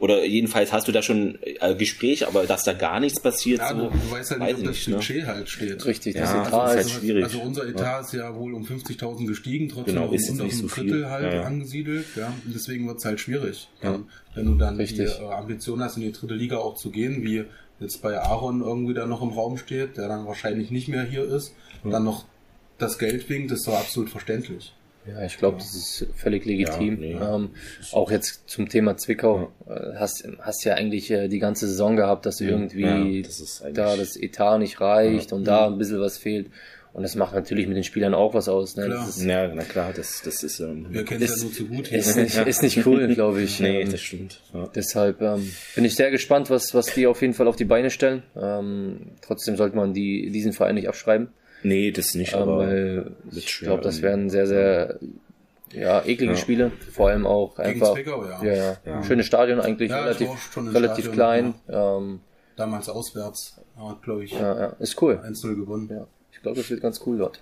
Oder jedenfalls hast du da schon äh, Gespräch, aber dass da gar nichts passiert. Ja, so, du, du weißt ja nicht, ob das ne? Budget ne? halt steht. Richtig, das ja, Etat ist halt schwierig. Also unser Etat ja. ist ja wohl um 50.000 gestiegen, trotzdem genau, ist unter einem so Drittel halt ja, angesiedelt. Ja, und deswegen wird es halt schwierig. Ja. Wenn du dann Richtig. die äh, Ambition hast, in die dritte Liga auch zu gehen, wie jetzt bei Aaron irgendwie da noch im Raum steht, der dann wahrscheinlich nicht mehr hier ist, dann noch das Geld winkt, ist doch absolut verständlich. Ja, ich glaube, das ist völlig legitim. Ja, nee. ähm, auch jetzt zum Thema Zwickau. Ja. Äh, hast, hast ja eigentlich äh, die ganze Saison gehabt, dass irgendwie das da das Etat nicht reicht und da ein bisschen was fehlt. Und das macht natürlich mit den Spielern auch was aus. Ne? Klar. Ist, ja, na klar, das, das ist. Ähm, Wir kennen es ja nur zu gut. Hier. Ist nicht, ist nicht cool, *laughs* glaube ich. nee, ähm, das stimmt. Ja. Deshalb ähm, bin ich sehr gespannt, was, was die auf jeden Fall auf die Beine stellen. Ähm, trotzdem sollte man die, diesen Verein nicht abschreiben. Nee, das nicht, ähm, aber ich glaube, das werden sehr, sehr ja, eklige ja. Spiele. Vor allem auch einfach. Zwickau, ja. Ja, ja. ja. Schönes Stadion eigentlich, relativ, relativ Stadion, klein. Ähm, Damals auswärts, glaube ich. Ja, ja, ist cool. 1-0 gewonnen. Ja. Ich glaube, das wird ganz cool dort.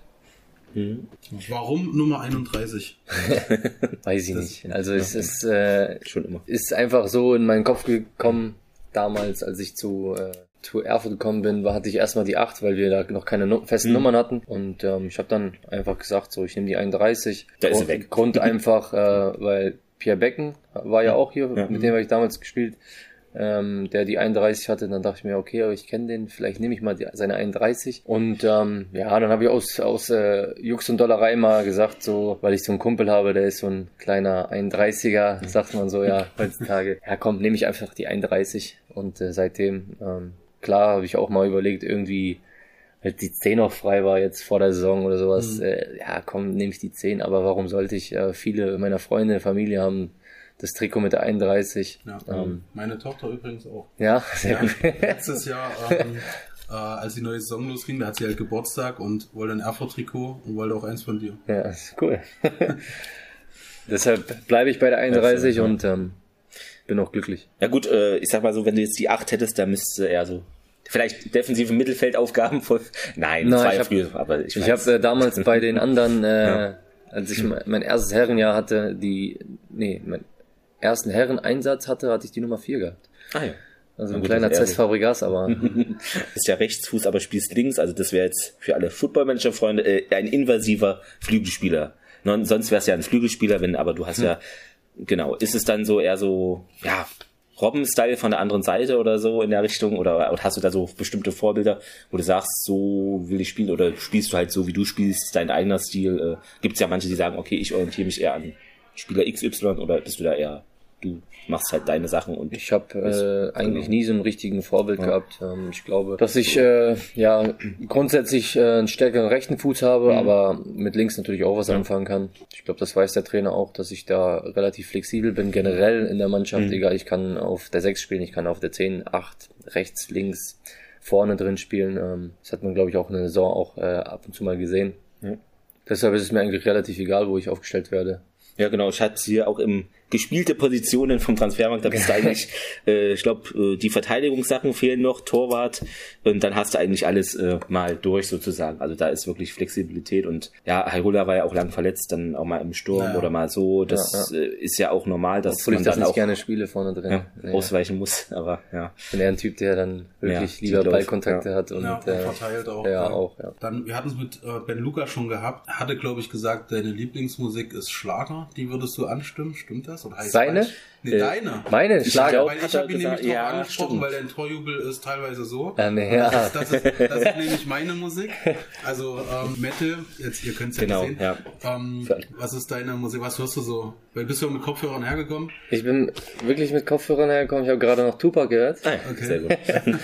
Mhm. Warum Nummer 31? *laughs* Weiß ich das, nicht. Also es ist, äh, Schon immer. ist einfach so in meinen Kopf gekommen, damals, als ich zu äh, zu Erfurt gekommen bin, war, hatte ich erstmal die 8, weil wir da noch keine no festen mhm. Nummern hatten. Und ähm, ich habe dann einfach gesagt, so ich nehme die 31. Da ist weg. Grund einfach, äh, weil Pierre Becken war ja auch hier, ja. mit dem habe ich damals gespielt, ähm, der die 31 hatte. Dann dachte ich mir, okay, ich kenne den, vielleicht nehme ich mal die, seine 31. Und ähm, ja, dann habe ich aus, aus äh, Jux und Dollerei mal gesagt, so, weil ich so einen Kumpel habe, der ist so ein kleiner 31er, sagt man so, ja, *laughs* heutzutage. Ja, komm, nehme ich einfach die 31. Und äh, seitdem ähm, klar habe ich auch mal überlegt, irgendwie als die 10 noch frei war jetzt vor der Saison oder sowas, mhm. äh, ja komm, nehme ich die 10, aber warum sollte ich? Äh, viele meiner Freunde, Familie haben das Trikot mit der 31. Ja, ähm, meine Tochter übrigens auch. Ja, sehr ja, gut. Letztes Jahr, *laughs* ähm, äh, als die neue Saison losging, da hat sie halt Geburtstag und wollte ein Erfurt-Trikot und wollte auch eins von dir. Ja, ist cool. *laughs* Deshalb bleibe ich bei der 31 und ähm, bin auch glücklich. Ja gut, äh, ich sag mal so, wenn du jetzt die 8 hättest, dann müsste er so vielleicht defensive Mittelfeldaufgaben voll. Nein, war ja früher, aber ich Ich habe äh, damals *laughs* bei den anderen, äh, ja. als ich mein erstes Herrenjahr hatte, die, nee, mein ersten Herreneinsatz hatte, hatte ich die Nummer 4 gehabt. Ah ja. Also ein kleiner Cesc Fabregas, aber. *laughs* ist ja Rechtsfuß, aber spielst links. Also das wäre jetzt für alle Footballmanager-Freunde äh, ein invasiver Flügelspieler. Sonst wär's ja ein Flügelspieler, wenn, aber du hast hm. ja, genau, ist es dann so eher so, ja, Robben-Style von der anderen Seite oder so in der Richtung? Oder, hast du da so bestimmte Vorbilder, wo du sagst, so will ich spielen? Oder spielst du halt so, wie du spielst, dein eigener Stil? Äh, Gibt es ja manche, die sagen, okay, ich orientiere mich eher an Spieler XY oder bist du da eher du machst halt deine Sachen und ich habe äh, eigentlich genau. nie so einen richtigen Vorbild ja. gehabt. Ähm, ich glaube, dass ich äh, ja grundsätzlich äh, einen stärkeren rechten Fuß habe, mhm. aber mit links natürlich auch was ja. anfangen kann. Ich glaube, das weiß der Trainer auch, dass ich da relativ flexibel bin generell in der Mannschaft. Mhm. Egal, ich kann auf der 6 spielen, ich kann auf der 10, 8, rechts, links, vorne drin spielen. Ähm, das hat man glaube ich auch in der Saison auch äh, ab und zu mal gesehen. Mhm. Deshalb ist es mir eigentlich relativ egal, wo ich aufgestellt werde. Ja, genau. Ich hatte hier auch im gespielte Positionen vom Transfermarkt. Da bist du eigentlich, *laughs* äh, ich glaube, äh, die Verteidigungssachen fehlen noch, Torwart und dann hast du eigentlich alles äh, mal durch sozusagen. Also da ist wirklich Flexibilität und ja, Hairula war ja auch lang verletzt, dann auch mal im Sturm ja. oder mal so. Das ja, ja. Äh, ist ja auch normal, dass Obwohl man ich dann auch gerne Spiele vorne drin ja, ausweichen muss. Aber ja. Ich bin eher ein Typ, der dann wirklich lieber Ballkontakte hat und, ja, und äh, verteilt auch. Ja, auch. Ja. Dann, wir hatten es mit äh, Ben Luca schon gehabt. Hatte glaube ich gesagt, deine Lieblingsmusik ist Schlager. Die würdest du anstimmen. Stimmt das? Seine? Nee, äh, deine. Meine Schlager. Weil ich habe ihn nämlich drauf ja, angesprochen, stimmt. weil dein Torjubel ist teilweise so. Ja, nee, ja. Das, das, ist, das ist *laughs* nämlich meine Musik. Also ähm, Metal, jetzt ihr könnt es ja genau, sehen. Ja. Ähm, was ist deine Musik? Was hörst du so? Weil bist du mit Kopfhörern hergekommen? Ich bin wirklich mit Kopfhörern hergekommen. Ich habe gerade noch Tupac gehört. Ah, okay. Sehr gut.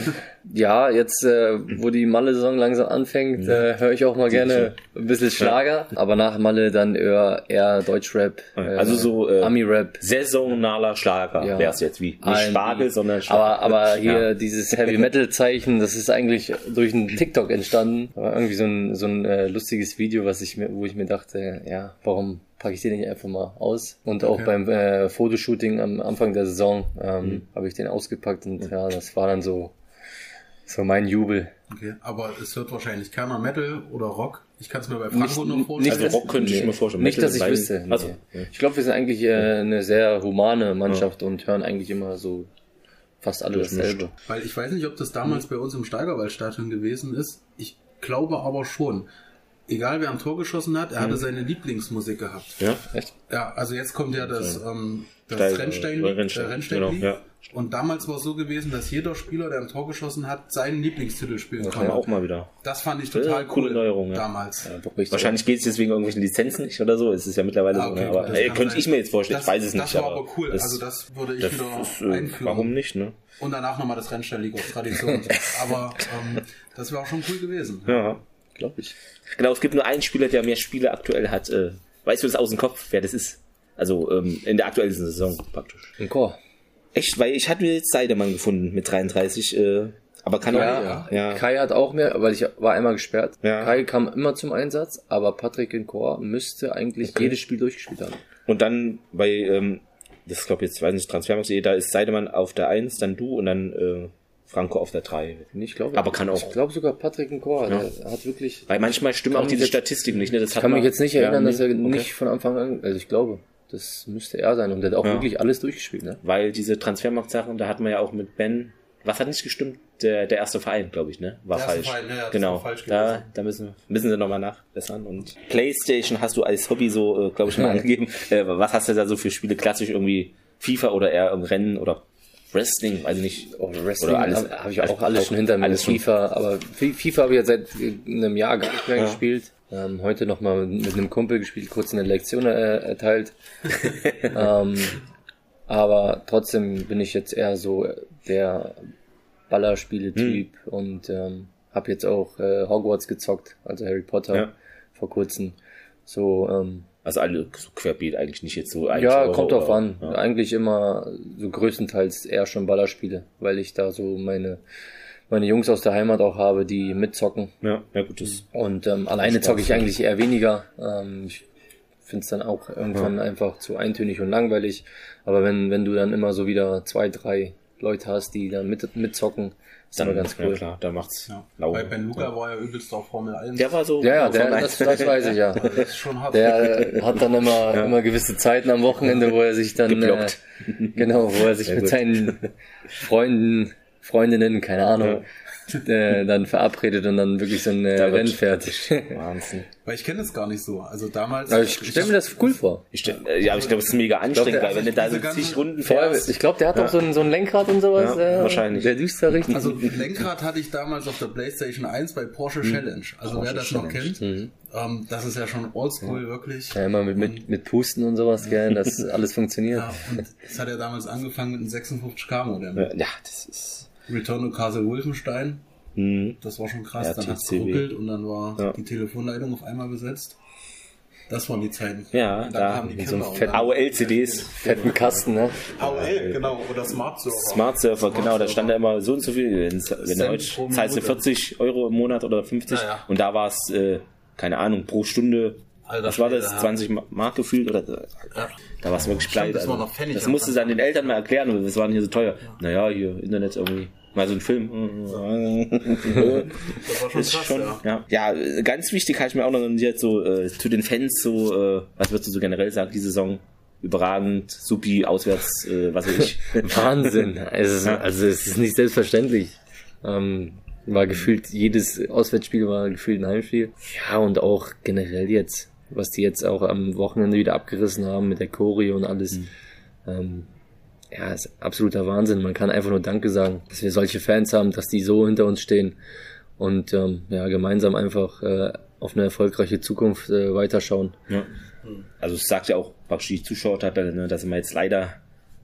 *laughs* ja, jetzt äh, wo die Malle-Saison langsam anfängt, ja. äh, höre ich auch mal gerne ein bisschen Schlager. Aber nach Malle dann eher, eher Deutschrap. Also so äh, Ami-Rap. Saisonaler Schlager ja. wäre es jetzt wie. Nicht Spargel, sondern Schlager. Aber, aber hier ja. dieses Heavy Metal Zeichen, das ist eigentlich durch einen TikTok entstanden. War irgendwie so ein, so ein äh, lustiges Video, was ich mir, wo ich mir dachte, ja, warum packe ich den nicht einfach mal aus? Und auch okay. beim äh, Fotoshooting am Anfang der Saison ähm, mhm. habe ich den ausgepackt und ja, das war dann so, so mein Jubel. Okay, aber es hört wahrscheinlich keiner Metal oder Rock. Ich kann es mir bei Frankfurt noch vorstellen. also Rock könnte nee, ich mir vorstellen. Nicht, dass ich wüsste. Nee. Also, Ich glaube, wir sind eigentlich äh, eine sehr humane Mannschaft ja. und hören eigentlich immer so fast alle dasselbe. Weil ich weiß nicht, ob das damals mhm. bei uns im Steigerwaldstadion gewesen ist. Ich glaube aber schon. Egal wer ein Tor geschossen hat, er mhm. hatte seine Lieblingsmusik gehabt. Ja, echt? Ja, also jetzt kommt ja das, ähm, das Rennstein, Rennstein, Rennstein, Rennstein genau, ja. Und damals war es so gewesen, dass jeder Spieler, der ein Tor geschossen hat, seinen Lieblingstitel spielen konnte. auch mal wieder. Das fand ich total cool. Coole Neuerung, ja. damals. Ja, Wahrscheinlich geht es jetzt wegen irgendwelchen Lizenzen nicht oder so. Es ist ja mittlerweile ah, okay, so. Ne? Aber ey, könnte ich mir jetzt vorstellen. Das, ich weiß es nicht. Das war aber cool. Das, also das würde ich das wieder ist, äh, einführen. Warum nicht, ne? Und danach nochmal das Rennstein League of Tradition. *laughs* aber ähm, das wäre auch schon cool gewesen. Ja, glaube ich. Genau, es gibt nur einen Spieler, der mehr Spiele aktuell hat. Äh, weißt du das aus dem Kopf, wer das ist? Also ähm, in der aktuellen Saison praktisch. Ein Chor. Echt, weil ich hatte jetzt Seidemann gefunden mit 33, äh, aber kann ja, auch, ja. ja. Kai hat auch mehr, weil ich war einmal gesperrt. Ja. Kai kam immer zum Einsatz, aber Patrick in Chor müsste eigentlich okay. jedes Spiel durchgespielt haben. Und dann bei, ähm, das glaube jetzt, weiß nicht, Transfermarkt, da ist Seidemann auf der 1, dann du und dann äh, Franco auf der 3. Ich glaube, aber kann auch. Ich glaube sogar Patrick in Chor, ja. der hat wirklich. Weil manchmal stimmen auch diese Statistiken nicht, ne? Das ich kann mich jetzt nicht erinnern, dass er okay. nicht von Anfang an, also ich glaube. Das müsste er sein. Und der hat auch ja. wirklich alles durchgespielt, ne? Weil diese Transfermarkt-Sachen, da hat man ja auch mit Ben, was hat nicht gestimmt? Der, der erste Verein, glaube ich, ne? War der falsch. Verein, ja, genau. Falsch da, da müssen, müssen sie nochmal nachbessern. Und PlayStation hast du als Hobby so, äh, glaube ich, mal *laughs* angegeben. Äh, was hast du da so für Spiele? Klassisch irgendwie FIFA oder eher im Rennen oder Wrestling, weiß ich nicht. Oh, Wrestling habe hab ich auch alles schon hinter mir. Alles FIFA, aber FIFA habe ich jetzt seit einem Jahr gar nicht mehr ja. gespielt. Ähm, heute nochmal mit einem Kumpel gespielt, kurz eine Lektion äh, erteilt. *laughs* ähm, aber trotzdem bin ich jetzt eher so der Ballerspiele-Typ hm. und ähm, habe jetzt auch äh, Hogwarts gezockt, also Harry Potter ja. vor kurzem. So, ähm, also alle so querbeet eigentlich nicht jetzt so. Ja, kommt drauf an. Ja. Eigentlich immer so größtenteils eher schon Ballerspiele, weil ich da so meine meine Jungs aus der Heimat auch habe, die mitzocken. Ja, ja gut. Das und ähm, alleine zocke ich eigentlich eher weniger. Ähm, ich finde es dann auch irgendwann ja. einfach zu eintönig und langweilig. Aber wenn, wenn du dann immer so wieder zwei, drei Leute hast, die dann mit, mitzocken, ist dann, ganz cool. Ja, klar, da macht's ja. Weil Ben Luca ja. war ja übelst auf Formel 1. Der war so. Ja, ja der, das, das weiß ich ja. *laughs* das ist schon hart. Der hat dann immer, ja. immer gewisse Zeiten am Wochenende, wo er sich dann, äh, genau, wo er sich mit seinen Freunden Freundinnen, keine Ahnung, *laughs* äh, dann verabredet und dann wirklich so ein äh, Rennen fährt. *laughs* Wahnsinn. Weil ich kenne es gar nicht so. Also damals. Aber ich stelle mir das cool vor. Ich stell, ja, aber ich glaube, es ist mega anstrengend, weil wenn du da so zig Runden fährst. Ich glaube, der hat ja. auch so ein, so ein Lenkrad und sowas. Ja, äh, wahrscheinlich. Der düst da richtig. Also Lenkrad hatte ich damals auf der PlayStation 1 bei Porsche hm. Challenge. Also Porsche wer das Challenge. noch kennt, mhm. ähm, das ist ja schon oldschool, ja. wirklich. Ja, immer mit, mit, mit Pusten und sowas, gell, dass alles funktioniert. Ja, und das hat ja damals angefangen mit einem 56k Modell. Ja, das ist Return to Castle Wolfenstein. Mhm. Das war schon krass. Ja, dann hat es geruckelt und dann war ja. die Telefonleitung auf einmal besetzt. Das waren die Zeiten. Ja, da haben die so fett AOL-CDs. Fetten Kasten, ne? AOL, genau. Oder Smart Surfer. Smart Surfer, genau. Da stand da immer so und so viel. Wenn, wenn du heute zahlst du 40 Euro im Monat oder 50. Ja, ja. Und da war es, äh, keine Ahnung, pro Stunde Alter, was war das? 20 Mark gefühlt? Oder, ja. Da war es wirklich pleite. Das, also, das musste sie an den Eltern mal erklären, das war nicht so teuer. Ja. Naja, hier, Internet irgendwie. Mal so ein Film. das war schon ist krass, schon, ja. ja. ja. ganz wichtig habe ich mir auch noch notiert, so äh, zu den Fans, so, äh, was würdest du so generell sagen, die Saison? Überragend, supi, auswärts, äh, was weiß ich. *laughs* Wahnsinn. Also, also es ist nicht selbstverständlich. Ähm, war gefühlt, jedes Auswärtsspiel war gefühlt ein Heimspiel. Ja, und auch generell jetzt was die jetzt auch am Wochenende wieder abgerissen haben mit der Choreo und alles. Mhm. Ähm, ja, ist absoluter Wahnsinn. Man kann einfach nur Danke sagen, dass wir solche Fans haben, dass die so hinter uns stehen und ähm, ja, gemeinsam einfach äh, auf eine erfolgreiche Zukunft äh, weiterschauen. Ja. Also es sagt ja auch praktisch die Zuschauertabelle, ne, dass wir jetzt leider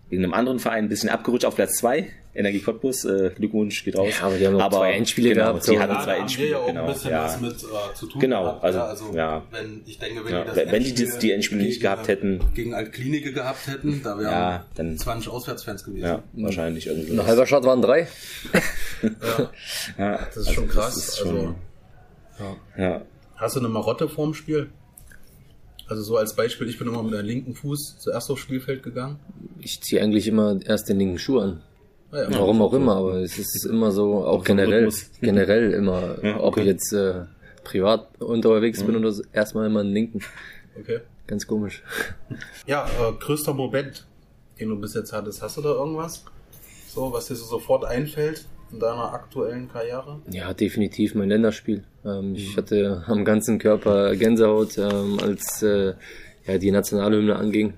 wegen einem anderen Verein ein bisschen abgerutscht auf Platz 2. Energie Cottbus, äh, Glückwunsch geht raus. Ja, aber die haben aber, zwei Endspiele genau, gehabt. Sie hatten zwei Endspiele, ja auch genau. ein bisschen ja. was mit äh, zu tun Genau, gehabt, also, also ja. wenn ich denke, wenn ja. die das wenn die, das, die Endspiele nicht gehabt hätten, gegen Altklinike gehabt hätten, da wären ja, dann 20 Auswärtsfans gewesen. Ja, wahrscheinlich irgendwie. Nach Halberstadt waren drei. *laughs* ja. ja, das ist also schon krass. Ist schon, also, ja. Hast du eine Marotte vorm Spiel? Also so als Beispiel, ich bin immer mit einem linken Fuß zuerst aufs Spielfeld gegangen. Ich ziehe eigentlich immer erst den linken Schuh an. Ja, Warum auch immer, aber es ist immer so, auch generell, *laughs* generell immer, ja, okay. ob ich jetzt äh, privat unterwegs mhm. bin oder so, erstmal immer einen linken. Okay. Ganz komisch. Ja, äh, größter Moment, den du bis jetzt hattest, hast du da irgendwas? So, was dir so sofort einfällt? in deiner aktuellen Karriere? Ja, definitiv mein Länderspiel. Ähm, mhm. Ich hatte am ganzen Körper Gänsehaut, ähm, als äh, ja, die Nationalhymne anging.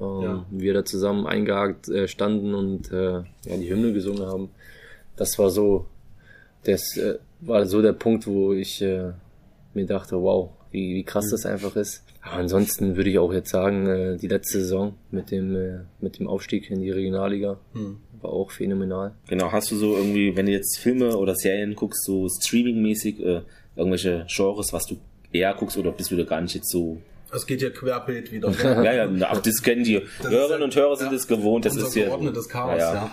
Ähm, ja. Wir da zusammen eingehakt äh, standen und äh, ja, die Hymne gesungen haben. Das war so, das äh, war so der Punkt, wo ich äh, mir dachte, wow, wie, wie krass mhm. das einfach ist. Aber ansonsten würde ich auch jetzt sagen, äh, die letzte Saison mit dem, äh, mit dem Aufstieg in die Regionalliga mhm. war auch phänomenal. Genau, hast du so irgendwie, wenn du jetzt Filme oder Serien guckst, so streamingmäßig, äh, irgendwelche Genres, was du eher guckst oder bist du da gar nicht jetzt so es geht ja querbeet wieder. *laughs* ja, ja, ach, das kennen die das Hörerinnen und Hörer sind es ja, gewohnt. Das ist ja geordnetes Chaos, ja. ja.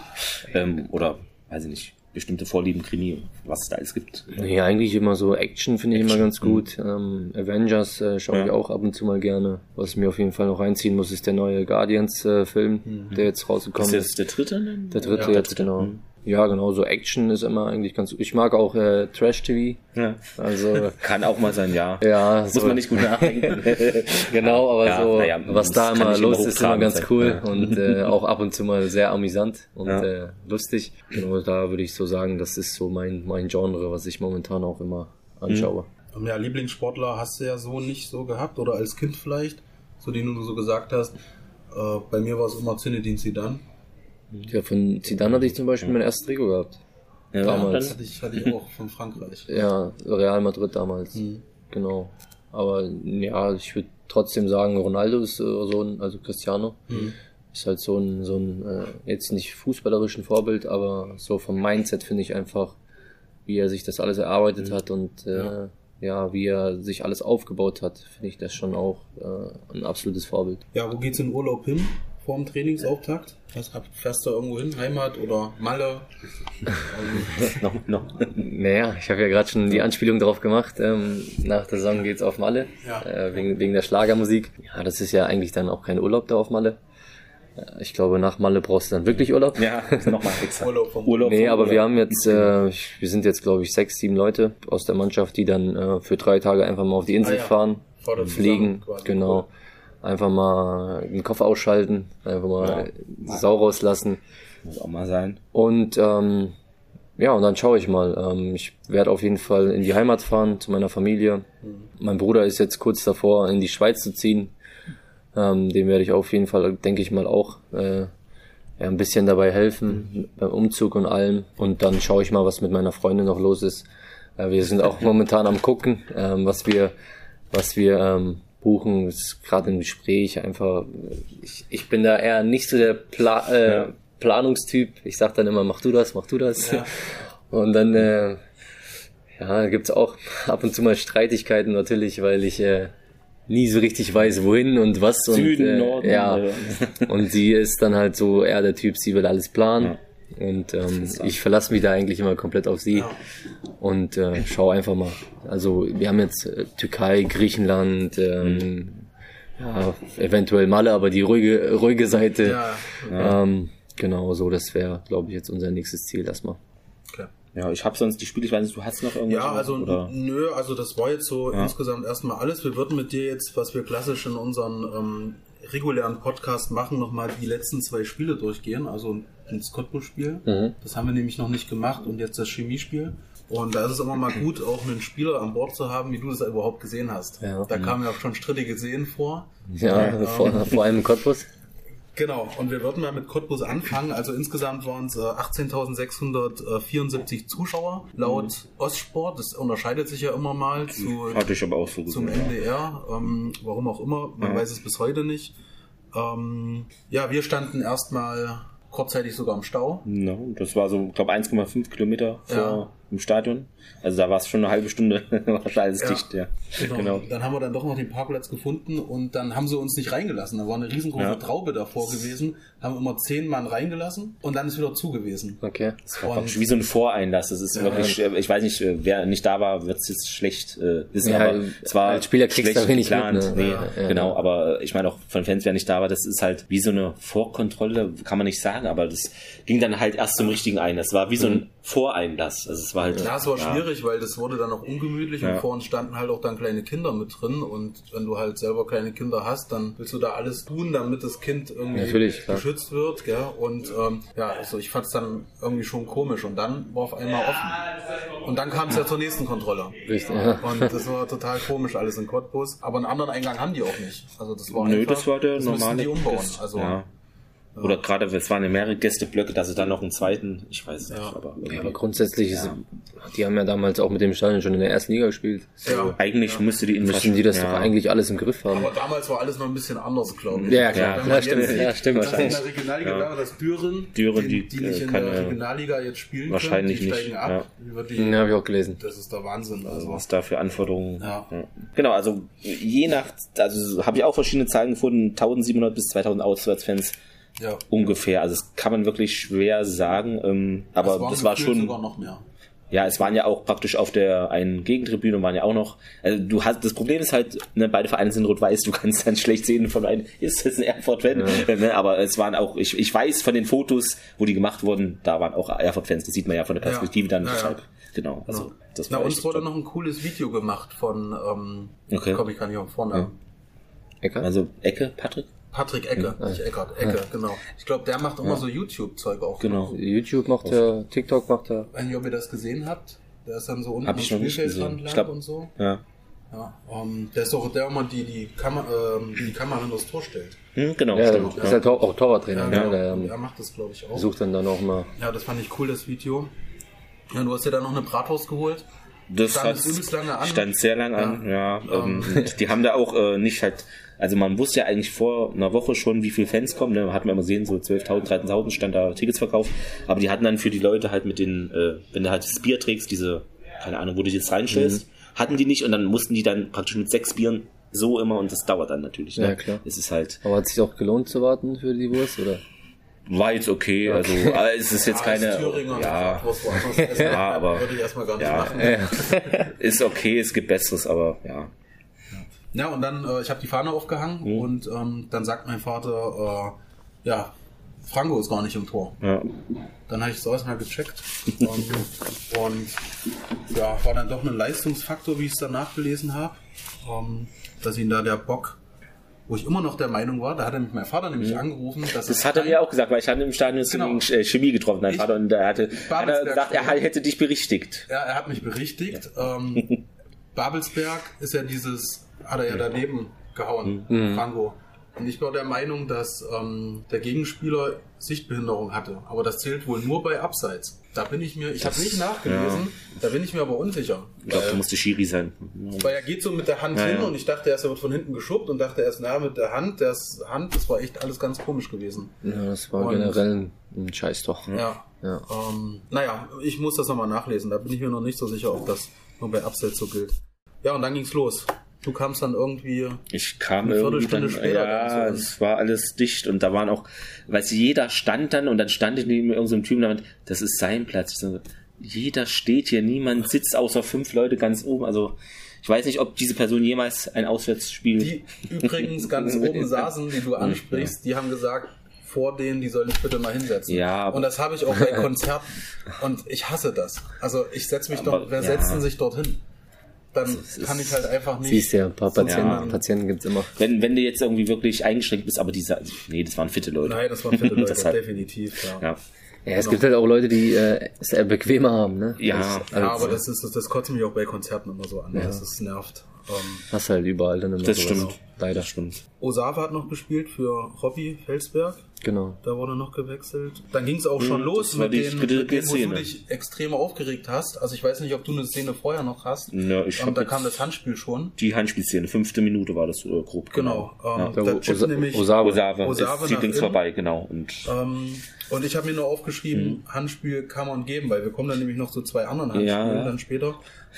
Ähm, oder, weiß ich nicht, bestimmte Vorlieben Krimi, was es da alles gibt. Ja, eigentlich immer so Action finde ich immer ganz gut. Ähm, Avengers äh, schaue ja. ich auch ab und zu mal gerne. Was ich mir auf jeden Fall noch reinziehen muss, ist der neue Guardians-Film, äh, mhm. der jetzt rausgekommen ist. Ist das der dritte? Der dritte ja, jetzt, der dritte. genau. Mhm. Ja, genau, so Action ist immer eigentlich ganz. Ich mag auch äh, Trash-TV. Ja. Also *laughs* kann auch mal sein, ja. Ja, muss so, man nicht gut nachdenken. *laughs* genau, aber ja, so ja, was da immer los ist, ist immer ganz sein. cool ja. und äh, *laughs* auch ab und zu mal sehr amüsant und äh, lustig. Genau, da würde ich so sagen, das ist so mein mein Genre, was ich momentan auch immer anschaue. Mhm. Ja, Lieblingssportler hast du ja so nicht so gehabt oder als Kind vielleicht, so den du so gesagt hast. Äh, bei mir war es immer Zinedine Zidane ja, von Zidane hatte ich zum Beispiel mein erstes Trikot gehabt. Ja, damals. Dann hatte ich, hatte ich auch von Frankreich. Ja, Real Madrid damals. Mhm. Genau. Aber ja, ich würde trotzdem sagen, Ronaldo ist äh, so ein, also Cristiano, mhm. ist halt so ein, so ein äh, jetzt nicht fußballerischen Vorbild, aber so vom Mindset finde ich einfach, wie er sich das alles erarbeitet mhm. hat und äh, ja. ja. wie er sich alles aufgebaut hat, finde ich das schon auch äh, ein absolutes Vorbild. Ja, wo geht's in Urlaub hin? Vorm Trainingsauftakt? Was, fährst du irgendwo hin? Heimat oder Malle? *laughs* noch, noch. Naja, ich habe ja gerade schon die Anspielung drauf gemacht. Ähm, nach der Saison geht's auf Malle. Ja. Äh, wegen, wegen der Schlagermusik. Ja, das ist ja eigentlich dann auch kein Urlaub da auf Malle. Äh, ich glaube, nach Malle brauchst du dann wirklich Urlaub. Ja, nochmal extra. *laughs* Urlaub vom Urlaub. Nee, aber Urlaub. wir haben jetzt, äh, wir sind jetzt, glaube ich, sechs, sieben Leute aus der Mannschaft, die dann äh, für drei Tage einfach mal auf die Insel ah, ja. fahren, fliegen, genau. Cool einfach mal den Kopf ausschalten, einfach mal ja. Sau rauslassen. Muss auch mal sein. Und ähm, ja, und dann schaue ich mal. Ähm, ich werde auf jeden Fall in die Heimat fahren zu meiner Familie. Mhm. Mein Bruder ist jetzt kurz davor, in die Schweiz zu ziehen. Ähm, dem werde ich auf jeden Fall, denke ich mal, auch äh, ja, ein bisschen dabei helfen mhm. beim Umzug und allem. Und dann schaue ich mal, was mit meiner Freundin noch los ist. Äh, wir sind auch momentan am gucken, ähm, was wir, was wir ähm, buchen. Ist gerade im Gespräch einfach. Ich, ich bin da eher nicht so der Pla äh, ja. Planungstyp. Ich sag dann immer, mach du das, mach du das. Ja. *laughs* Und dann äh, ja, gibt's auch *laughs* ab und zu mal Streitigkeiten natürlich, weil ich äh, nie so richtig weiß, wohin und was. Süden, und, äh, Norden. Ja. und sie ist dann halt so eher der Typ, sie will alles planen. Und ähm, ich verlasse mich da eigentlich immer komplett auf sie ja. und äh, schau einfach mal. Also wir haben jetzt äh, Türkei, Griechenland, ähm, mhm. ja, eventuell Malle, aber die ruhige, ruhige Seite. Ja. Ähm, genau, so das wäre, glaube ich, jetzt unser nächstes Ziel erstmal. Ja, ich habe sonst die Spiele, ich weiß nicht, du hast noch irgendwas? Ja, also oder? nö, also das war jetzt so ja. insgesamt erstmal alles. Wir würden mit dir jetzt, was wir klassisch in unseren ähm, regulären Podcast machen, nochmal die letzten zwei Spiele durchgehen. Also ein Cottbus-Spiel, mhm. das haben wir nämlich noch nicht gemacht und jetzt das Chemiespiel. Und da ist es immer mal gut, auch einen Spieler an Bord zu haben, wie du das überhaupt gesehen hast. Ja. Da kamen ja auch schon strittige Szenen vor. Ja, ähm, vor, vor allem Cottbus. Genau, und wir würden mal mit Cottbus anfangen. Also insgesamt waren es 18.674 Zuschauer laut mhm. Ostsport. Das unterscheidet sich ja immer mal zu, Hatte ich aber auch so zum NDR. Ähm, warum auch immer, man ja. weiß es bis heute nicht. Ähm, ja, wir standen erstmal kurzzeitig sogar im Stau. No, das war so, ich glaube, 1,5 Kilometer vor ja. Dem Stadion. Also da war es schon eine halbe Stunde *laughs* wahrscheinlich alles ja, dicht, ja. Genau. genau. Dann haben wir dann doch noch den Parkplatz gefunden und dann haben sie uns nicht reingelassen. Da war eine riesengroße ja. Traube davor gewesen, haben immer zehn Mann reingelassen und dann ist wieder zu gewesen. Okay. Das war und, wie so ein Voreinlass. Das ist ja. wirklich, äh, ich weiß nicht, äh, wer nicht da war, wird es jetzt schlecht äh, wissen, ja, aber es war als Spieler kriegst schlecht wenig geplant. Mit, ne? nee, genau, aber ich meine auch von Fans, wer nicht da war, das ist halt wie so eine Vorkontrolle, kann man nicht sagen, aber das ging dann halt erst zum richtigen ein. Das war wie so ein mhm. Voreinlass. Also es war halt. Ja, es war schwierig, weil das wurde dann auch ungemütlich und vor uns standen halt auch dann kleine Kinder mit drin und wenn du halt selber kleine Kinder hast, dann willst du da alles tun, damit das Kind irgendwie Natürlich, geschützt wird, gell? Und ähm, ja, also ich fand es dann irgendwie schon komisch und dann war auf einmal offen. Und dann kam es ja zur nächsten Kontrolle. Richtig. Ja. Und das war total komisch alles in Cottbus. Aber einen anderen Eingang haben die auch nicht. Also das war Nö, einfach, das war der das normale. Die umbauen. Also ja. Oder gerade, es waren ja mehrere Gästeblöcke, dass sie dann noch einen zweiten, ich weiß nicht, ja. aber, ja, aber grundsätzlich ist, die haben ja damals auch mit dem Stadion schon in der ersten Liga gespielt. So ja. Eigentlich müsste die Müssen die das doch eigentlich alles im Griff haben. Aber damals war alles noch ein bisschen anders, glaube ich. Ja, klar. Ja, stimmt, sieht, ja, stimmt wahrscheinlich. In der Regionalliga wäre das Düren, Düren die, die, nicht in der Regionalliga jetzt spielen wahrscheinlich können, die steigen nicht. ab. Ja, die, ja habe ich auch gelesen. Das ist der Wahnsinn. Also. Was da für Anforderungen. Ja. Genau, also je nach, also habe ich auch verschiedene Zahlen gefunden, 1700 bis 2000 Auswärtsfans ja. Ungefähr. Also das kann man wirklich schwer sagen. Ähm, aber das, das war schon. Sogar noch mehr. Ja, es waren ja auch praktisch auf der einen Gegentribüne waren ja auch noch. Also du hast das Problem ist halt, ne, beide Vereine sind rot-weiß, du *laughs* kannst dann schlecht sehen von einem, ist das ein Erfurt-Fan? Ja. Ne, aber es waren auch, ich, ich weiß von den Fotos, wo die gemacht wurden, da waren auch Erfurt-Fans, das sieht man ja von der Perspektive ja. dann ja, deshalb. Genau. Also das Na, uns wurde noch ein cooles Video gemacht von ähm, okay. komm, ich kann nicht auch vorne. Ecke? Also Ecke, Patrick? Patrick Ecke, ja. nicht Eckert, Ecke, ja. genau. Ich glaube, der macht immer ja. so YouTube-Zeug auch. Genau. YouTube macht er, TikTok macht er. Wenn ihr, ob ihr das gesehen habt, der ist dann so unten Hab am Spielfeldrand lang und so. Ja. Ja, um, ähm, der ist auch der immer, die die, Kamera, ähm, die, Kamera in das Tor stellt. Hm, genau, ja, stimmt. Ist halt auch Torwarttrainer. Ja, ne? genau. der, der, macht das, glaube ich, auch. Sucht dann dann auch mal. Ja, das fand ich cool, das Video. Ja, du hast dir dann noch eine Bratwurst geholt. Das stand, hat, lange an. stand sehr lang an, ja. ja ähm, die haben da auch äh, nicht halt also man wusste ja eigentlich vor einer Woche schon, wie viele Fans kommen. Ne? Hat man immer gesehen, so 12.000, 13.000 stand da Tickets verkauft. Aber die hatten dann für die Leute halt mit den, äh, wenn du halt das Bier trägst, diese, keine Ahnung, wo du dich jetzt reinstellst, mhm. hatten die nicht und dann mussten die dann praktisch mit sechs Bieren so immer und das dauert dann natürlich. Ne? Ja, klar. Es ist halt. Aber hat sich auch gelohnt zu warten für die Wurst, oder? War jetzt okay, also aber es ist jetzt ja, keine. ja, *laughs* ja, aber würde ich erstmal gar nicht ja, machen. *laughs* ist okay, es gibt Besseres, aber ja. Ja, und dann, äh, ich habe die Fahne aufgehangen mhm. und ähm, dann sagt mein Vater, äh, ja, Franco ist gar nicht im Tor. Ja. Dann habe ich es erstmal gecheckt und, und ja, war dann doch ein Leistungsfaktor, wie ich es dann nachgelesen habe, ähm, dass ihn da der Bock wo ich immer noch der Meinung war, da hat er mich mein Vater nämlich mhm. angerufen, dass Das hat er mir auch gesagt, weil ich hatte im Stadion genau. äh, Chemie getroffen, dein Vater, und er hatte, hat er gesagt, er hätte dich berichtigt. Ja, er hat mich berichtigt. Ähm, *laughs* Babelsberg ist ja dieses, hat er ja daneben gehauen, mhm. Franco. Und ich war der Meinung, dass ähm, der Gegenspieler Sichtbehinderung hatte. Aber das zählt wohl nur bei Abseits. Da bin ich mir, ich habe nicht nachgelesen, ja. da bin ich mir aber unsicher. Ich glaube, da musste Schiri sein. Weil er geht so mit der Hand ja, hin ja. und ich dachte erst, er wird von hinten geschubbt und dachte erst, na, mit der Hand, das Hand, das war echt alles ganz komisch gewesen. Ja, das war und, generell ein Scheiß doch. Ja. ja. Ähm, naja, ich muss das nochmal nachlesen. Da bin ich mir noch nicht so sicher, ob das nur bei Abseits so gilt. Ja, und dann ging's los. Du kamst dann irgendwie. Ich kam irgendwie dann, später. Ja, es war alles dicht und da waren auch, weil jeder stand dann und dann stand ich neben irgendeinem Typen und das ist sein Platz. So, jeder steht hier, niemand sitzt außer fünf Leute ganz oben. Also ich weiß nicht, ob diese Person jemals ein Auswärtsspiel. Die übrigens ganz *laughs* oben saßen, die du ansprichst, die haben gesagt, vor denen, die sollen sich bitte mal hinsetzen. Ja. Und das habe ich auch bei *laughs* Konzerten. Und ich hasse das. Also ich setze mich doch, wer ja. setzen sich dorthin? Dann also kann ich halt einfach nicht. Siehst ja, ein paar Patienten, ja. Patienten gibt's immer. Wenn, wenn du jetzt irgendwie wirklich eingeschränkt bist, aber diese, nee, das waren fitte Leute. Nein, das waren fitte *laughs* Leute, halt, definitiv, ja. ja. Ja, es genau. gibt halt auch Leute, die äh, es eher bequemer haben, ne? Ja, das, also, ja aber das ist das, das kotzt mich auch bei Konzerten immer so an, ja. dass es nervt. Ähm, Hast halt überall dann immer Das sowas. stimmt. Leider. Das stimmt. Osava hat noch gespielt für Hobby Felsberg. Genau. Da wurde noch gewechselt. Dann ging es auch schon hm, los mit den, mit denen, wo du dich extrem aufgeregt hast. Also ich weiß nicht, ob du eine Szene vorher noch hast. Ja, ich ähm, da kam das Handspiel schon. Die Handspielszene, fünfte Minute war das äh, grob. Genau. genau. Ähm, ja. Da Osa nämlich Osava, Osava, Osava ist links vorbei, genau. Und, ähm, und ich habe mir nur aufgeschrieben, mhm. Handspiel kann man geben, weil wir kommen dann nämlich noch zu zwei anderen Handspielen ja. dann später.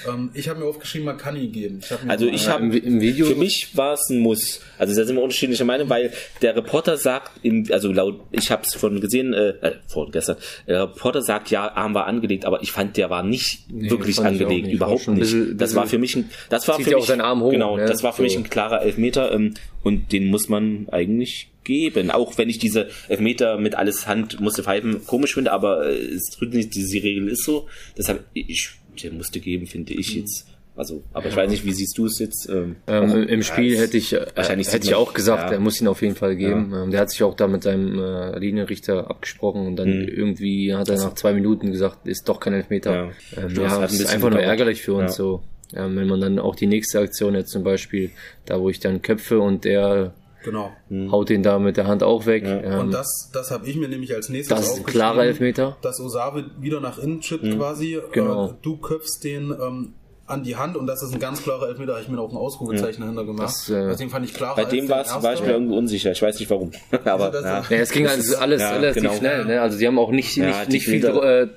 Ähm, ich habe mir aufgeschrieben, man kann ihn geben. Ich also ich habe im Video. Für mich war es ein Muss. Also da sind wir unterschiedliche Meinungen, weil der Reporter sagt, im, also laut, ich habe es von gesehen, äh, äh, vorgestern, der Reporter sagt, ja, Arm war angelegt, aber ich fand, der war nicht nee, wirklich angelegt, nicht. überhaupt nicht. Bisschen, das war für mich ein, das war für mich, auch seinen Arm hoch, genau, ne? das war für so. mich ein klarer Elfmeter ähm, und den muss man eigentlich geben. Auch wenn ich diese Elfmeter mit alles Hand musste pfeifen komisch finde, aber äh, es drückt nicht, diese Regel ist so. Deshalb, ich, musste geben, finde ich jetzt. Also, aber ich weiß nicht, wie siehst du es jetzt? Ähm, ähm, Im Spiel hätte ich, äh, hätte ich auch gesagt, ja. er muss ihn auf jeden Fall geben. Ja. Ähm, der hat sich auch da mit seinem äh, Linienrichter abgesprochen und dann mhm. irgendwie hat er nach zwei Minuten gesagt, ist doch kein Elfmeter. Ja, ähm, ja das ist einfach nur ärgerlich für uns so. Ja, wenn man dann auch die nächste Aktion jetzt zum Beispiel, da wo ich dann köpfe und der Genau. Mhm. Haut ihn da mit der Hand auch weg. Ja. Ähm, und das, das habe ich mir nämlich als nächstes Das ist ein klarer Elfmeter. Dass Osave wieder nach innen chippt mhm. quasi. Genau. Äh, du köpfst den ähm, an die Hand und das ist ein ganz klarer Elfmeter, habe ich mir auch ein Ausrufezeichen ja. dahinter gemacht. Das, äh, Deswegen fand ich klarer Bei dem war ich mir irgendwie unsicher, ich weiß nicht warum. *laughs* Aber also ja. ja. es ging also alles ja, relativ genau. schnell. Ne? Also die haben auch nicht, nicht, nicht viel äh,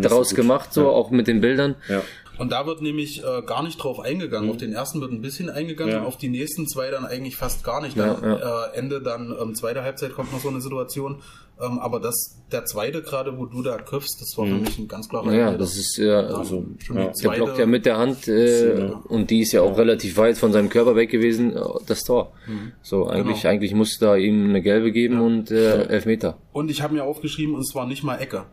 daraus so gemacht, so auch mit den Bildern. Und da wird nämlich äh, gar nicht drauf eingegangen. Mhm. Auf den ersten wird ein bisschen eingegangen, ja. auf die nächsten zwei dann eigentlich fast gar nicht. Dann, ja, ja. Äh, Ende dann ähm, zweite Halbzeit kommt noch so eine Situation. Ähm, aber das, der zweite gerade, wo du da köpfst, das war mhm. für mich ein ganz klarer Ja, das ist ja, also, der blockt ja mit der Hand äh, und die ist ja auch relativ weit von seinem Körper weg gewesen, äh, das Tor. Mhm. So, eigentlich, genau. eigentlich musste da ihm eine gelbe geben und äh, elf Meter. Und ich habe mir aufgeschrieben, und es war nicht mal Ecke.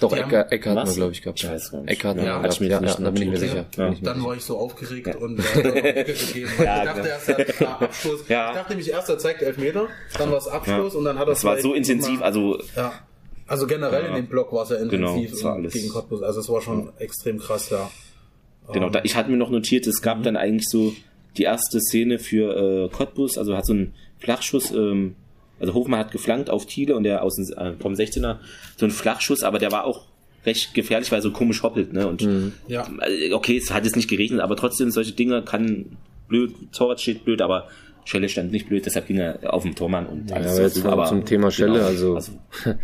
Doch, Ecker, Ecker hat man, glaube ich, gehabt. Ich weiß gar nicht. Ecker hat man ja, gehabt. Ja, ja, da bin ich mir sicher. Ja. Dann war ich so aufgeregt und äh, *laughs* gegeben. ja, ich dachte erst, er hat Abschluss. Ja. Ich dachte nämlich erst, er zeigt Elfmeter, dann war es Abschluss und dann hat er es war so intensiv, also... Ja. Also generell in dem Block war es ja genau, intensiv genau, war alles. gegen Cottbus. Also es war schon extrem krass, ja. Genau, da, ich hatte mir noch notiert, es gab mhm. dann eigentlich so die erste Szene für äh, Cottbus, also hat so einen Flachschuss ähm, also Hofmann hat geflankt auf Thiele und der aus dem, äh, vom 16er so ein Flachschuss, aber der war auch recht gefährlich, weil er so komisch hoppelt, ne? Und mhm. ja. Äh, okay, es hat jetzt nicht geregnet, aber trotzdem solche Dinge kann blöd, Torwart steht blöd, aber Schelle stand nicht blöd, deshalb ging er auf den Tormann und alles ja, jetzt so, aber zum Thema Schelle, genau, also, also *laughs*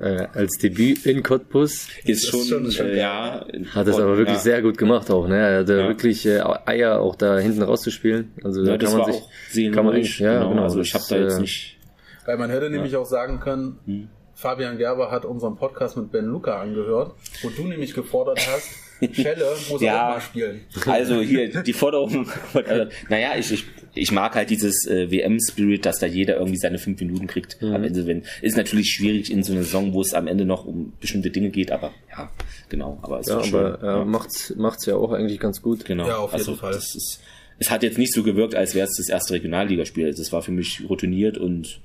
äh, als Debüt in Cottbus ist schon, schon, schon äh, ja hat es aber wirklich ja. sehr gut gemacht auch ne er hatte ja. wirklich äh, Eier auch da hinten rauszuspielen also ja, da kann man sich sehen kann man eigentlich ja genau, genau also ich habe da jetzt äh, nicht weil man hätte nämlich auch sagen können hm. Fabian Gerber hat unseren Podcast mit Ben Luca angehört wo du nämlich gefordert hast Schelle muss ja, auch mal spielen. Also hier die Forderung. *laughs* Naja, ich, ich, ich mag halt dieses äh, WM-Spirit, dass da jeder irgendwie seine fünf Minuten kriegt. Mhm. Am Ende, wenn ist natürlich schwierig in so einer Saison, wo es am Ende noch um bestimmte Dinge geht, aber ja, genau. Aber es ja, aber er ja. macht's macht's ja auch eigentlich ganz gut. Genau. Ja, auf jeden also, Fall. Das ist, es hat jetzt nicht so gewirkt, als wäre es das erste Regionalligaspiel. Das war für mich routiniert und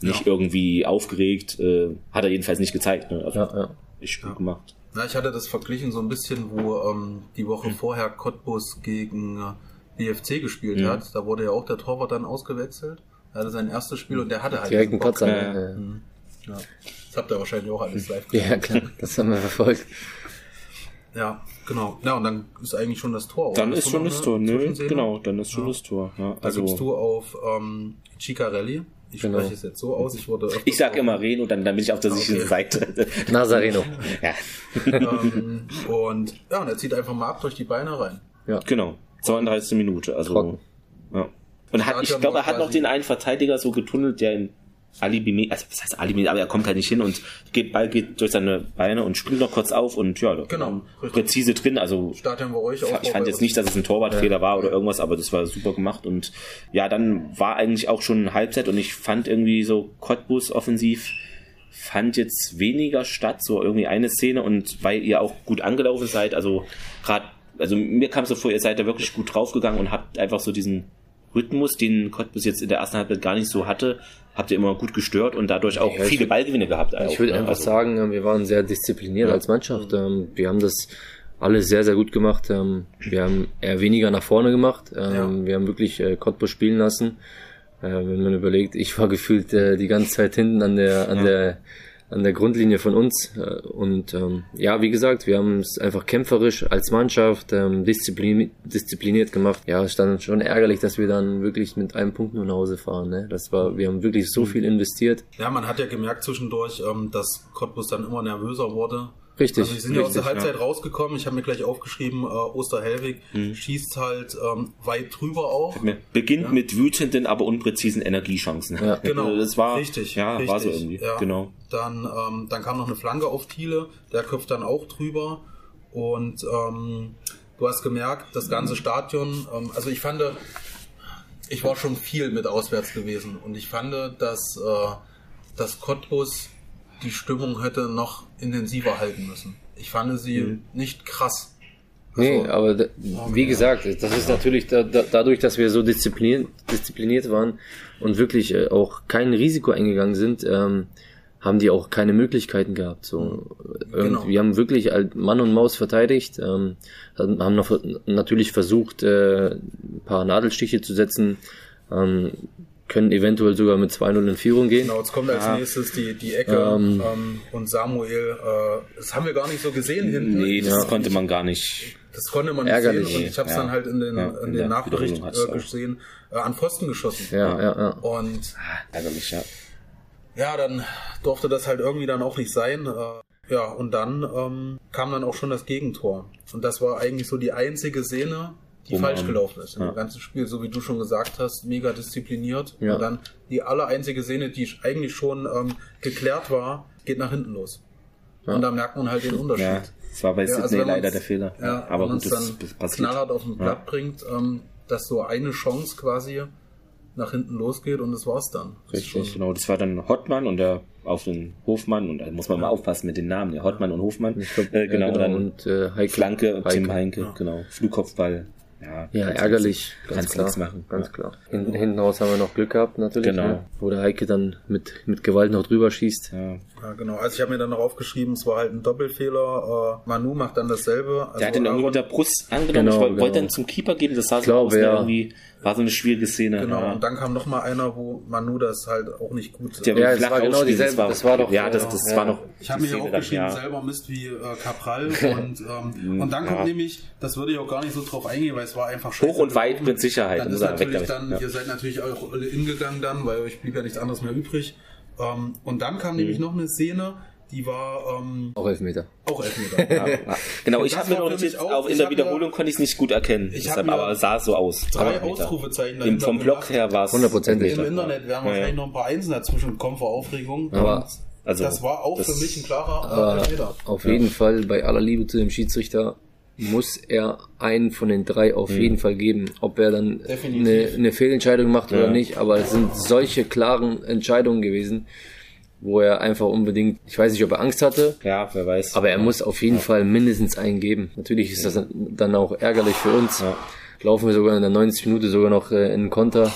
nicht ja. irgendwie aufgeregt. Äh, hat er jedenfalls nicht gezeigt. Ne? Also, ja, ja. Ist gut ja. gemacht. Na, ich hatte das verglichen so ein bisschen, wo ähm, die Woche hm. vorher Cottbus gegen äh, BFC gespielt hm. hat. Da wurde ja auch der Torwart dann ausgewechselt. Er hatte sein erstes Spiel und der hatte halt direkt einen Patzer. Ja. Mhm. ja. Das habt ihr wahrscheinlich auch alles live gesehen. Ja, klar, das haben wir verfolgt. Ja, genau. Ja, und dann ist eigentlich schon das Tor. Dann ist schon das Tor, ne? Genau, dann ist schon ja. das Tor. Ja, also da gibst du auf ähm, Chicarelli. Ich genau. spreche es jetzt so aus. Ich, wurde ich sag immer Reno, dann, dann bin ich auf der sicheren okay. Seite. *laughs* Nazareno. ja. ähm, und ja, und er zieht einfach mal ab durch die Beine rein. Ja. Genau. 32. Minute. Also, Trocken. ja. Und hat, ich glaube, er hat noch den einen Verteidiger so getunnelt, der ihn Alibi, also was heißt Alibi, aber er kommt halt nicht hin und geht, Ball geht durch seine Beine und spielt noch kurz auf und ja, genau, präzise drin. Also Stadion euch auch ich fand jetzt nicht, dass es ein Torwartfehler ja. war oder irgendwas, aber das war super gemacht und ja, dann war eigentlich auch schon Halbzeit und ich fand irgendwie so Cottbus offensiv fand jetzt weniger statt, so irgendwie eine Szene und weil ihr auch gut angelaufen seid, also gerade, also mir kam so vor, ihr seid da wirklich gut draufgegangen und habt einfach so diesen Rhythmus, den Cottbus jetzt in der ersten Halbzeit gar nicht so hatte, habt ihr immer gut gestört und dadurch auch ja, viele würd, Ballgewinne gehabt. Auch, ich würde ne? einfach also, sagen, wir waren sehr diszipliniert ja. als Mannschaft. Ähm, wir haben das alles sehr, sehr gut gemacht. Ähm, wir haben eher weniger nach vorne gemacht. Ähm, ja. Wir haben wirklich äh, Cottbus spielen lassen. Äh, wenn man überlegt, ich war gefühlt äh, die ganze Zeit hinten an der, an der an der Grundlinie von uns. Äh, und ähm, ja, wie gesagt, wir haben es einfach kämpferisch als Mannschaft ähm, disziplin diszipliniert gemacht. Ja, es stand schon ärgerlich, dass wir dann wirklich mit einem Punkt nur nach Hause fahren. Ne? Das war, wir haben wirklich so viel investiert. Ja, man hat ja gemerkt zwischendurch, ähm, dass Cottbus dann immer nervöser wurde. Richtig. Also wir sind richtig, ja aus der Halbzeit ja. rausgekommen. Ich habe mir gleich aufgeschrieben, äh, Osterhelwig mhm. schießt halt ähm, weit drüber auch. Beginnt ja. mit wütenden, aber unpräzisen Energiechancen. Ja. *laughs* Genau. Das war richtig. Ja, richtig. war so irgendwie. Ja. Genau. Dann, ähm, dann kam noch eine Flanke auf Thiele, der köpft dann auch drüber. Und ähm, du hast gemerkt, das ganze Stadion, ähm, also ich fand, ich war schon viel mit auswärts gewesen und ich fand, dass, äh, dass Cottbus die Stimmung hätte noch intensiver halten müssen. Ich fand sie mhm. nicht krass. Also, nee, aber wie gesagt, das ist natürlich da, da, dadurch, dass wir so diszipliniert, diszipliniert waren und wirklich äh, auch kein Risiko eingegangen sind, ähm, haben die auch keine Möglichkeiten gehabt. So, genau. Wir haben wirklich Mann und Maus verteidigt, ähm, haben noch natürlich versucht, äh, ein paar Nadelstiche zu setzen. Ähm, können eventuell sogar mit 2-0 in Führung gehen. Genau, jetzt kommt als ja. nächstes die, die Ecke ähm, ähm, und Samuel, äh, das haben wir gar nicht so gesehen hinten. Nee, das ja. konnte man gar nicht. Das konnte man nicht Ärgerlich. sehen und ich habe es ja. dann halt in den, in den Nachbericht äh, gesehen, äh, an Pfosten geschossen. Ja, ja, ja. Und ah, ärgerlich, ja. Ja, dann durfte das halt irgendwie dann auch nicht sein. Äh, ja, und dann ähm, kam dann auch schon das Gegentor. Und das war eigentlich so die einzige Szene, die um, falsch gelaufen ist. Ja. Im ganzen Spiel, so wie du schon gesagt hast, mega diszipliniert. Ja. Und dann die aller einzige Szene, die eigentlich schon ähm, geklärt war, geht nach hinten los. Ja. Und da merkt man halt den Unterschied. Ja, das war bei ja, Sydney also leider der Fehler. Ja, aber wenn gut, das, dann das passiert. knallhart auf den Blatt bringt, ähm, dass so eine Chance quasi nach hinten losgeht und das war's dann. Richtig, genau. Das war dann Hottmann und der auf den Hofmann und da muss man mal aufpassen mit den Namen, der Hottmann und Hofmann. Glaub, äh, genau, genau, dann und äh, Heike, Flanke, Heike. Tim Heinke, ja. genau. Flugkopfball, ja, ja ärgerlich. Ganz klar. machen. Ganz klar. Hinten, hinten raus haben wir noch Glück gehabt, natürlich. Genau. Ne? Wo der Heike dann mit, mit Gewalt noch drüber schießt. Ja, ja genau. Also ich habe mir dann noch aufgeschrieben, es war halt ein Doppelfehler. Äh, Manu macht dann dasselbe. Also der hat den irgendwie mit der Brust angenommen. Genau, ich wollte genau. dann zum Keeper geben, das sah so aus, ja. irgendwie war so eine schwierige Szene. Genau, ja. und dann kam noch mal einer, wo Manu das halt auch nicht gut... Der ja, das war genau dieselbe, das war, das war doch... Ja, das, das ja. war noch... Ich habe mir ja auch geschrieben, dann, selber Mist wie äh, Capral *laughs* und, ähm, und dann kommt nämlich, das würde ich auch gar nicht so drauf eingehen, weil es war einfach scheiße. Hoch und weit mit Sicherheit. Dann ist natürlich dann, ihr seid natürlich auch alle ingegangen dann, weil euch blieb ja nichts anderes mehr übrig. Ähm, und dann kam mhm. nämlich noch eine Szene, die war ähm, auch Elfmeter. Auch Elfmeter. *laughs* ja, ja. Genau, ich habe mir noch nicht, auch, auch in der Wiederholung konnte ich es nicht gut erkennen. Ich deshalb, aber es sah so aus. Drei Ausrufezeichen. Im, vom Block her war es hundertprozentig. Im Internet werden wahrscheinlich noch ein paar Einsen dazwischen kommen vor Aufregung. Aber also, das war auch das, für mich ein klarer Elfmeter. Auf jeden Fall, bei aller Liebe zu dem Schiedsrichter, muss er einen von den drei auf mhm. jeden Fall geben. Ob er dann eine, eine, Fehlentscheidung macht ja. oder nicht, aber es sind solche klaren Entscheidungen gewesen wo er einfach unbedingt, ich weiß nicht, ob er Angst hatte. Ja, wer weiß. Aber er muss auf jeden ja. Fall mindestens einen geben. Natürlich ist das dann auch ärgerlich für uns. Ja. laufen wir sogar in der 90 Minute sogar noch äh, in Konter.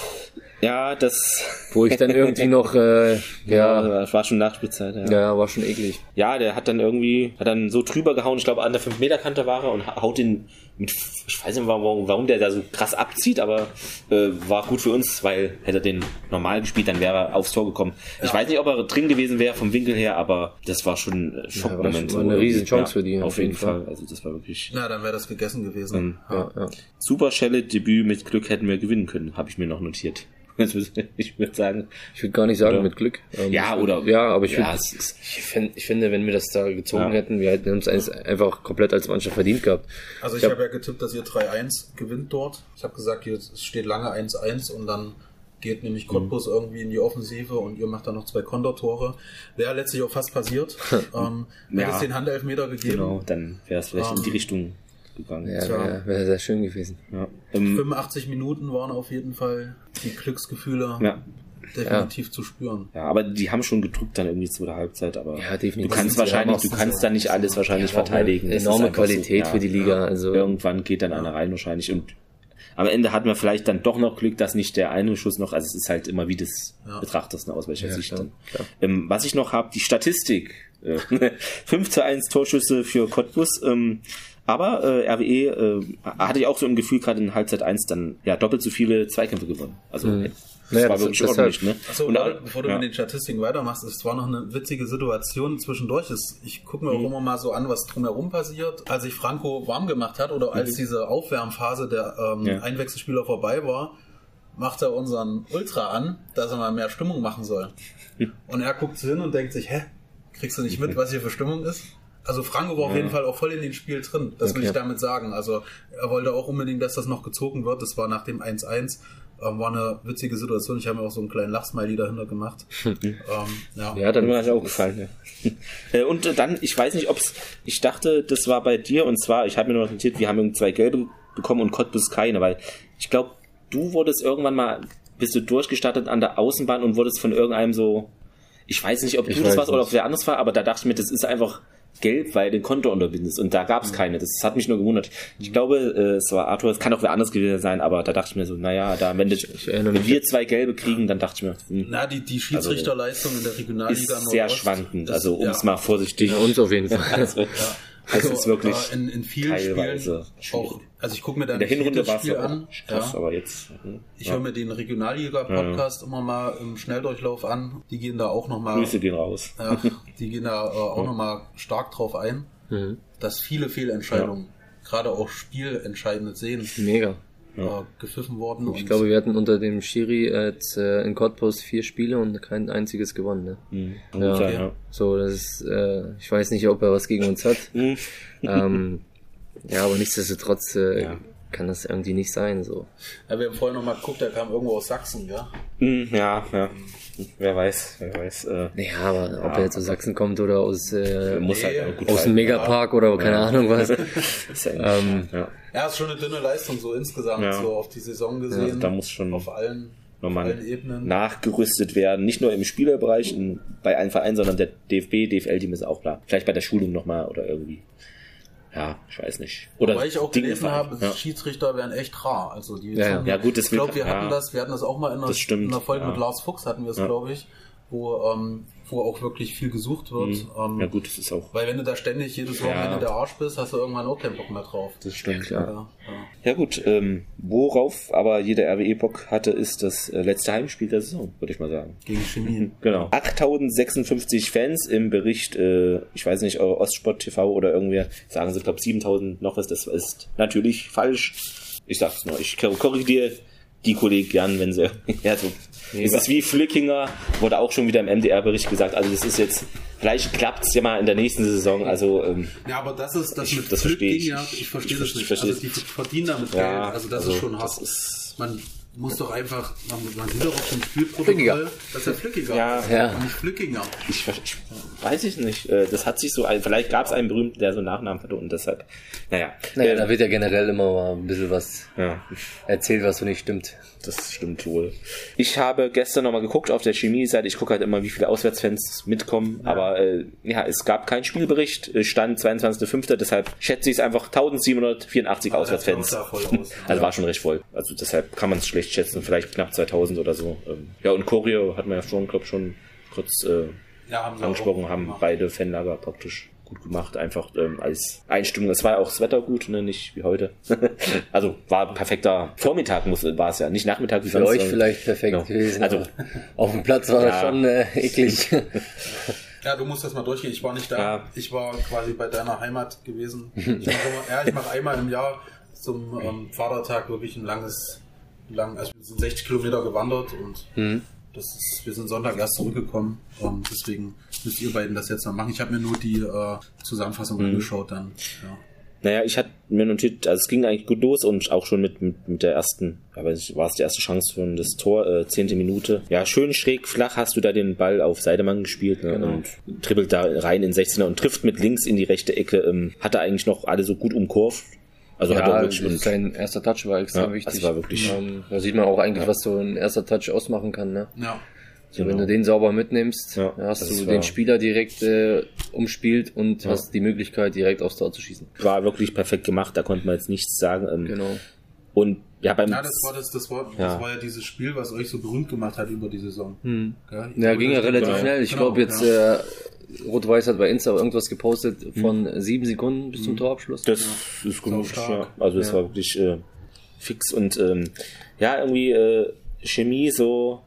Ja, das. Wo ich dann irgendwie noch, äh, *laughs* ja. Das war schon Nachspielzeit, ja. Ja, war schon eklig. Ja, der hat dann irgendwie, hat dann so drüber gehauen, ich glaube an der 5-Meter-Kante war er und haut ihn mit, ich weiß nicht, warum, warum der da so krass abzieht, aber äh, war gut für uns, weil hätte er den normal gespielt, dann wäre er aufs Tor gekommen. Ja. Ich weiß nicht, ob er drin gewesen wäre vom Winkel her, aber das war schon ein Schockmoment. Ja, war eine riesige Chance ja, für die. Auf jeden Fall. Fall. Also das war wirklich. Na, dann wäre das gegessen gewesen. Ähm, ja. Ja, Super Schelle Debüt mit Glück hätten wir gewinnen können, habe ich mir noch notiert. *laughs* ich würde sagen. Ich würde gar nicht sagen oder? mit Glück. Ähm, ja, oder. Ja, aber ich, ja, find, ich, find, ich finde, wenn wir das da gezogen ja. hätten, wir hätten uns einfach komplett als Mannschaft verdient gehabt. Also ich, ich habe hab ja getippt, dass ihr 3-1 gewinnt dort. Ich habe gesagt, es steht lange 1-1 und dann geht nämlich Cottbus mhm. irgendwie in die Offensive und ihr macht dann noch zwei Kontertore. Wäre letztlich auch fast passiert. *laughs* ähm, ja, hätte es den Handelfmeter gegeben. Genau, dann wäre es vielleicht ähm, in die ähm, Richtung gegangen. Ja, wäre wär sehr schön gewesen. Ja. Ähm, 85 Minuten waren auf jeden Fall die Glücksgefühle ja. definitiv ja. zu spüren. Ja, aber die haben schon gedrückt dann irgendwie zu der Halbzeit, aber ja, definitiv. du kannst wahrscheinlich, du kannst da nicht alles wahrscheinlich verteidigen. enorme Qualität so, für die Liga. Also irgendwann geht dann einer rein wahrscheinlich und am Ende hatten wir vielleicht dann doch noch Glück, dass nicht der eine Schuss noch, also es ist halt immer wie das ja. betrachtest, ne, aus welcher ja, Sicht klar, dann. Klar. Ähm, was ich noch habe, die Statistik. *laughs* 5 zu 1 Torschüsse für Cottbus. Ähm, aber äh, RWE äh, hatte ich auch so im Gefühl, gerade in Halbzeit 1 dann ja doppelt so viele Zweikämpfe gewonnen. Also mhm. das naja, war das wirklich ordentlich. Ne? Achso, und, da, bevor du ja. mit den Statistiken weitermachst, es war noch eine witzige Situation zwischendurch. Ich gucke mir mhm. auch immer mal so an, was drumherum passiert. Als sich Franco warm gemacht hat oder als mhm. diese Aufwärmphase der ähm, ja. Einwechselspieler vorbei war, macht er unseren Ultra an, dass er mal mehr Stimmung machen soll. *laughs* Und er guckt hin und denkt sich, hä, kriegst du nicht mit, was hier für Stimmung ist? Also Franco war ja. auf jeden Fall auch voll in dem Spiel drin. Das okay. will ich damit sagen. Also er wollte auch unbedingt, dass das noch gezogen wird. Das war nach dem 1-1. Ähm, war eine witzige Situation. Ich habe mir auch so einen kleinen Lachsmiley dahinter gemacht. *laughs* ähm, ja. ja, dann mir das auch gefallen. Ja. *laughs* Äh, und äh, dann, ich weiß nicht, ob es, ich dachte, das war bei dir und zwar, ich habe mir noch notiert, wir haben irgendwie zwei gelbe bekommen und Cottbus keine, weil ich glaube, du wurdest irgendwann mal, bist du durchgestartet an der Außenbahn und wurdest von irgendeinem so, ich weiß nicht, ob ich du das warst oder ob wer anders war, aber da dachte ich mir, das ist einfach gelb, weil den Konto unterbindest. Und da gab es mhm. keine. Das hat mich nur gewundert. Ich glaube, äh, es war Arthur, es kann auch wer anders gewesen sein, aber da dachte ich mir so, naja, da, wenn, das, wenn wir zwei gelbe kriegen, dann dachte ich mir, hm, Na, die, die also, Schiedsrichterleistung also, in der Regionalliga ist sehr schwankend, also um es ja. mal vorsichtig. Ja, uns auf jeden *laughs* Fall. also, ja. Also, es ist wirklich in, in vielen Spielen auch, also ich gucke mir dann der Hinrunde war Spiel an. Krass, ja. aber jetzt. Hm, ich ja. höre mir den Regionalliga-Podcast ja. immer mal im Schnelldurchlauf an. Die gehen da auch nochmal. Grüße gehen raus. Ja, die gehen da äh, auch ja. nochmal stark drauf ein, mhm. dass viele Fehlentscheidungen, gerade auch spielentscheidende Szenen, Mega ja. Äh, gepfiffen worden. Ich glaube, wir hatten unter dem Schiri jetzt äh, in Cottbus vier Spiele und kein einziges gewonnen. Ne? Mhm. Ja. Ja. So, das ist, äh, ich weiß nicht, ob er was gegen uns hat. Mhm. ähm, ja, aber nichtsdestotrotz äh, ja. kann das irgendwie nicht sein. So. Ja, wir haben vorhin noch mal geguckt, der kam irgendwo aus Sachsen, ja? Mhm, ja, ja. Wer weiß, wer weiß. Äh, ja, aber ja, ob er jetzt aus Sachsen kommt oder aus, äh, muss halt nee, halt aus dem Megapark oder keine Ahnung was. *laughs* ähm, ja. ja, ist schon eine dünne Leistung so insgesamt, so auf die Saison gesehen. da muss schon auf allen nochmal nachgerüstet werden. Nicht nur im Spielerbereich in, bei allen Vereinen, sondern der DFB, DFL-Team ist auch da. Vielleicht bei der Schulung nochmal oder irgendwie ja, ich weiß nicht. Oder Weil ich auch Dinge gelesen habe, ja. Schiedsrichter wären echt rar. Also die ja, ja. ja gut, ich glaube, wir hatten das, wir hatten das auch mal in einer, in einer Folge mit Lars Fuchs hatten wir es, glaube ich, wo ähm, wo auch wirklich viel gesucht wird. Mhm. Ähm, ja gut, das ist auch. Weil wenn du da ständig jedes Wochenende ja. der Arsch bist, hast du irgendwann auch keinen Bock mehr drauf. Das stimmt, ja. Ja, ja. gut, ähm, worauf aber jeder RWE Bock hatte, ist das äh, letzte Heimspiel der Saison, würde ich mal sagen. Gegen Chemie. Genau. 8056 Fans im Bericht, äh, ich weiß nicht, Ostsport TV oder irgendwer sagen sie, ich glaube 7000 noch was, das ist natürlich falsch. Ich sag's nur, ich korrigiere die Kollegen gern, wenn sie, *laughs* ja, so Nee, es ist wie Flickinger, wurde auch schon wieder im MDR-Bericht gesagt. Also das ist jetzt, vielleicht klappt es ja mal in der nächsten Saison. Also ähm, ja, aber das ist das ich, mit das Flick ja, ich verstehe das nicht. Verstehe also die verdienen damit ja, Geld. Also das also ist schon hart. Ist, Man muss doch einfach, man sieht doch auf dem Spielprotokoll, dass er flückiger ja, ist. Ja. Nicht flückiger. Ich, ich, weiß ich nicht. Äh, das hat sich so, vielleicht gab es einen berühmten, der so einen Nachnamen hatte und deshalb, naja. Naja, äh, da wird ja generell immer mal ein bisschen was ja. erzählt, was so nicht stimmt. Das stimmt wohl. Ich habe gestern nochmal geguckt auf der Chemie-Seite. Ich gucke halt immer, wie viele Auswärtsfans mitkommen. Ja. Aber äh, ja, es gab keinen Spielbericht. Stand 22.05. Deshalb schätze ich es einfach 1784 Auswärtsfans. Aus, *laughs* also war schon recht voll. Also deshalb kann man es schlecht schätzen. Vielleicht knapp 2000 oder so. Ähm, ja, und Choreo hat man ja schon, glaube schon kurz äh, ja, haben angesprochen, haben beide Fanlager praktisch gut gemacht, einfach ähm, als Einstimmung. Es war ja auch das Wetter gut, ne? nicht wie heute. *laughs* also war perfekter Vormittag muss, war es ja, nicht Nachmittag wie Für sonst. euch vielleicht perfekt genau. gewesen. Also auf dem Platz war ja. schon äh, eklig. *laughs* Ja, du musst das mal durchgehen. Ich war nicht da. Ja. Ich war quasi bei deiner Heimat gewesen. *laughs* Ich mache ja, ich mache einmal im Jahr zum ähm, Vatertag wirklich ein langes, lang, also wir sind 60 Kilometer gewandert und mhm. Das ist, wir sind Sonntag erst zurückgekommen. Und deswegen müsst ihr beiden das jetzt noch machen. Ich habe mir nur die äh, Zusammenfassung mhm. angeschaut dann. Ja. Naja, ich hatte mir notiert, also es ging eigentlich gut los und auch schon mit, mit, mit der ersten, ja, war es die erste Chance für das Tor, äh, zehnte Minute. Ja, schön schräg flach hast du da den Ball auf Seidemann gespielt ne, genau. und trippelt da rein in 16er und trifft mit links in die rechte Ecke. Ähm, hatte eigentlich noch alle so gut umkurvt. Also ja, hat er wirklich sein erster Touch war extrem ja, wichtig. Das war wirklich. Ähm, da sieht man auch eigentlich, ja. was so ein erster Touch ausmachen kann. Ne? Ja. So, genau. Wenn du den sauber mitnimmst, ja, hast du den Spieler direkt äh, umspielt und ja. hast die Möglichkeit, direkt aufs Tor zu schießen. War wirklich perfekt gemacht, da konnte man jetzt nichts sagen. Ähm, genau. Und ja, beim ja, das war das, das war, ja. das war ja dieses Spiel, was euch so berühmt gemacht hat über die Saison. Hm. Ja, ja ging ja relativ genau. schnell. Ich genau, glaube jetzt äh, Rot-Weiß hat bei Insta irgendwas gepostet von hm. sieben Sekunden bis zum hm. Torabschluss. Das ist genug. Ja. Also es war wirklich äh, fix und ähm, ja irgendwie äh, Chemie so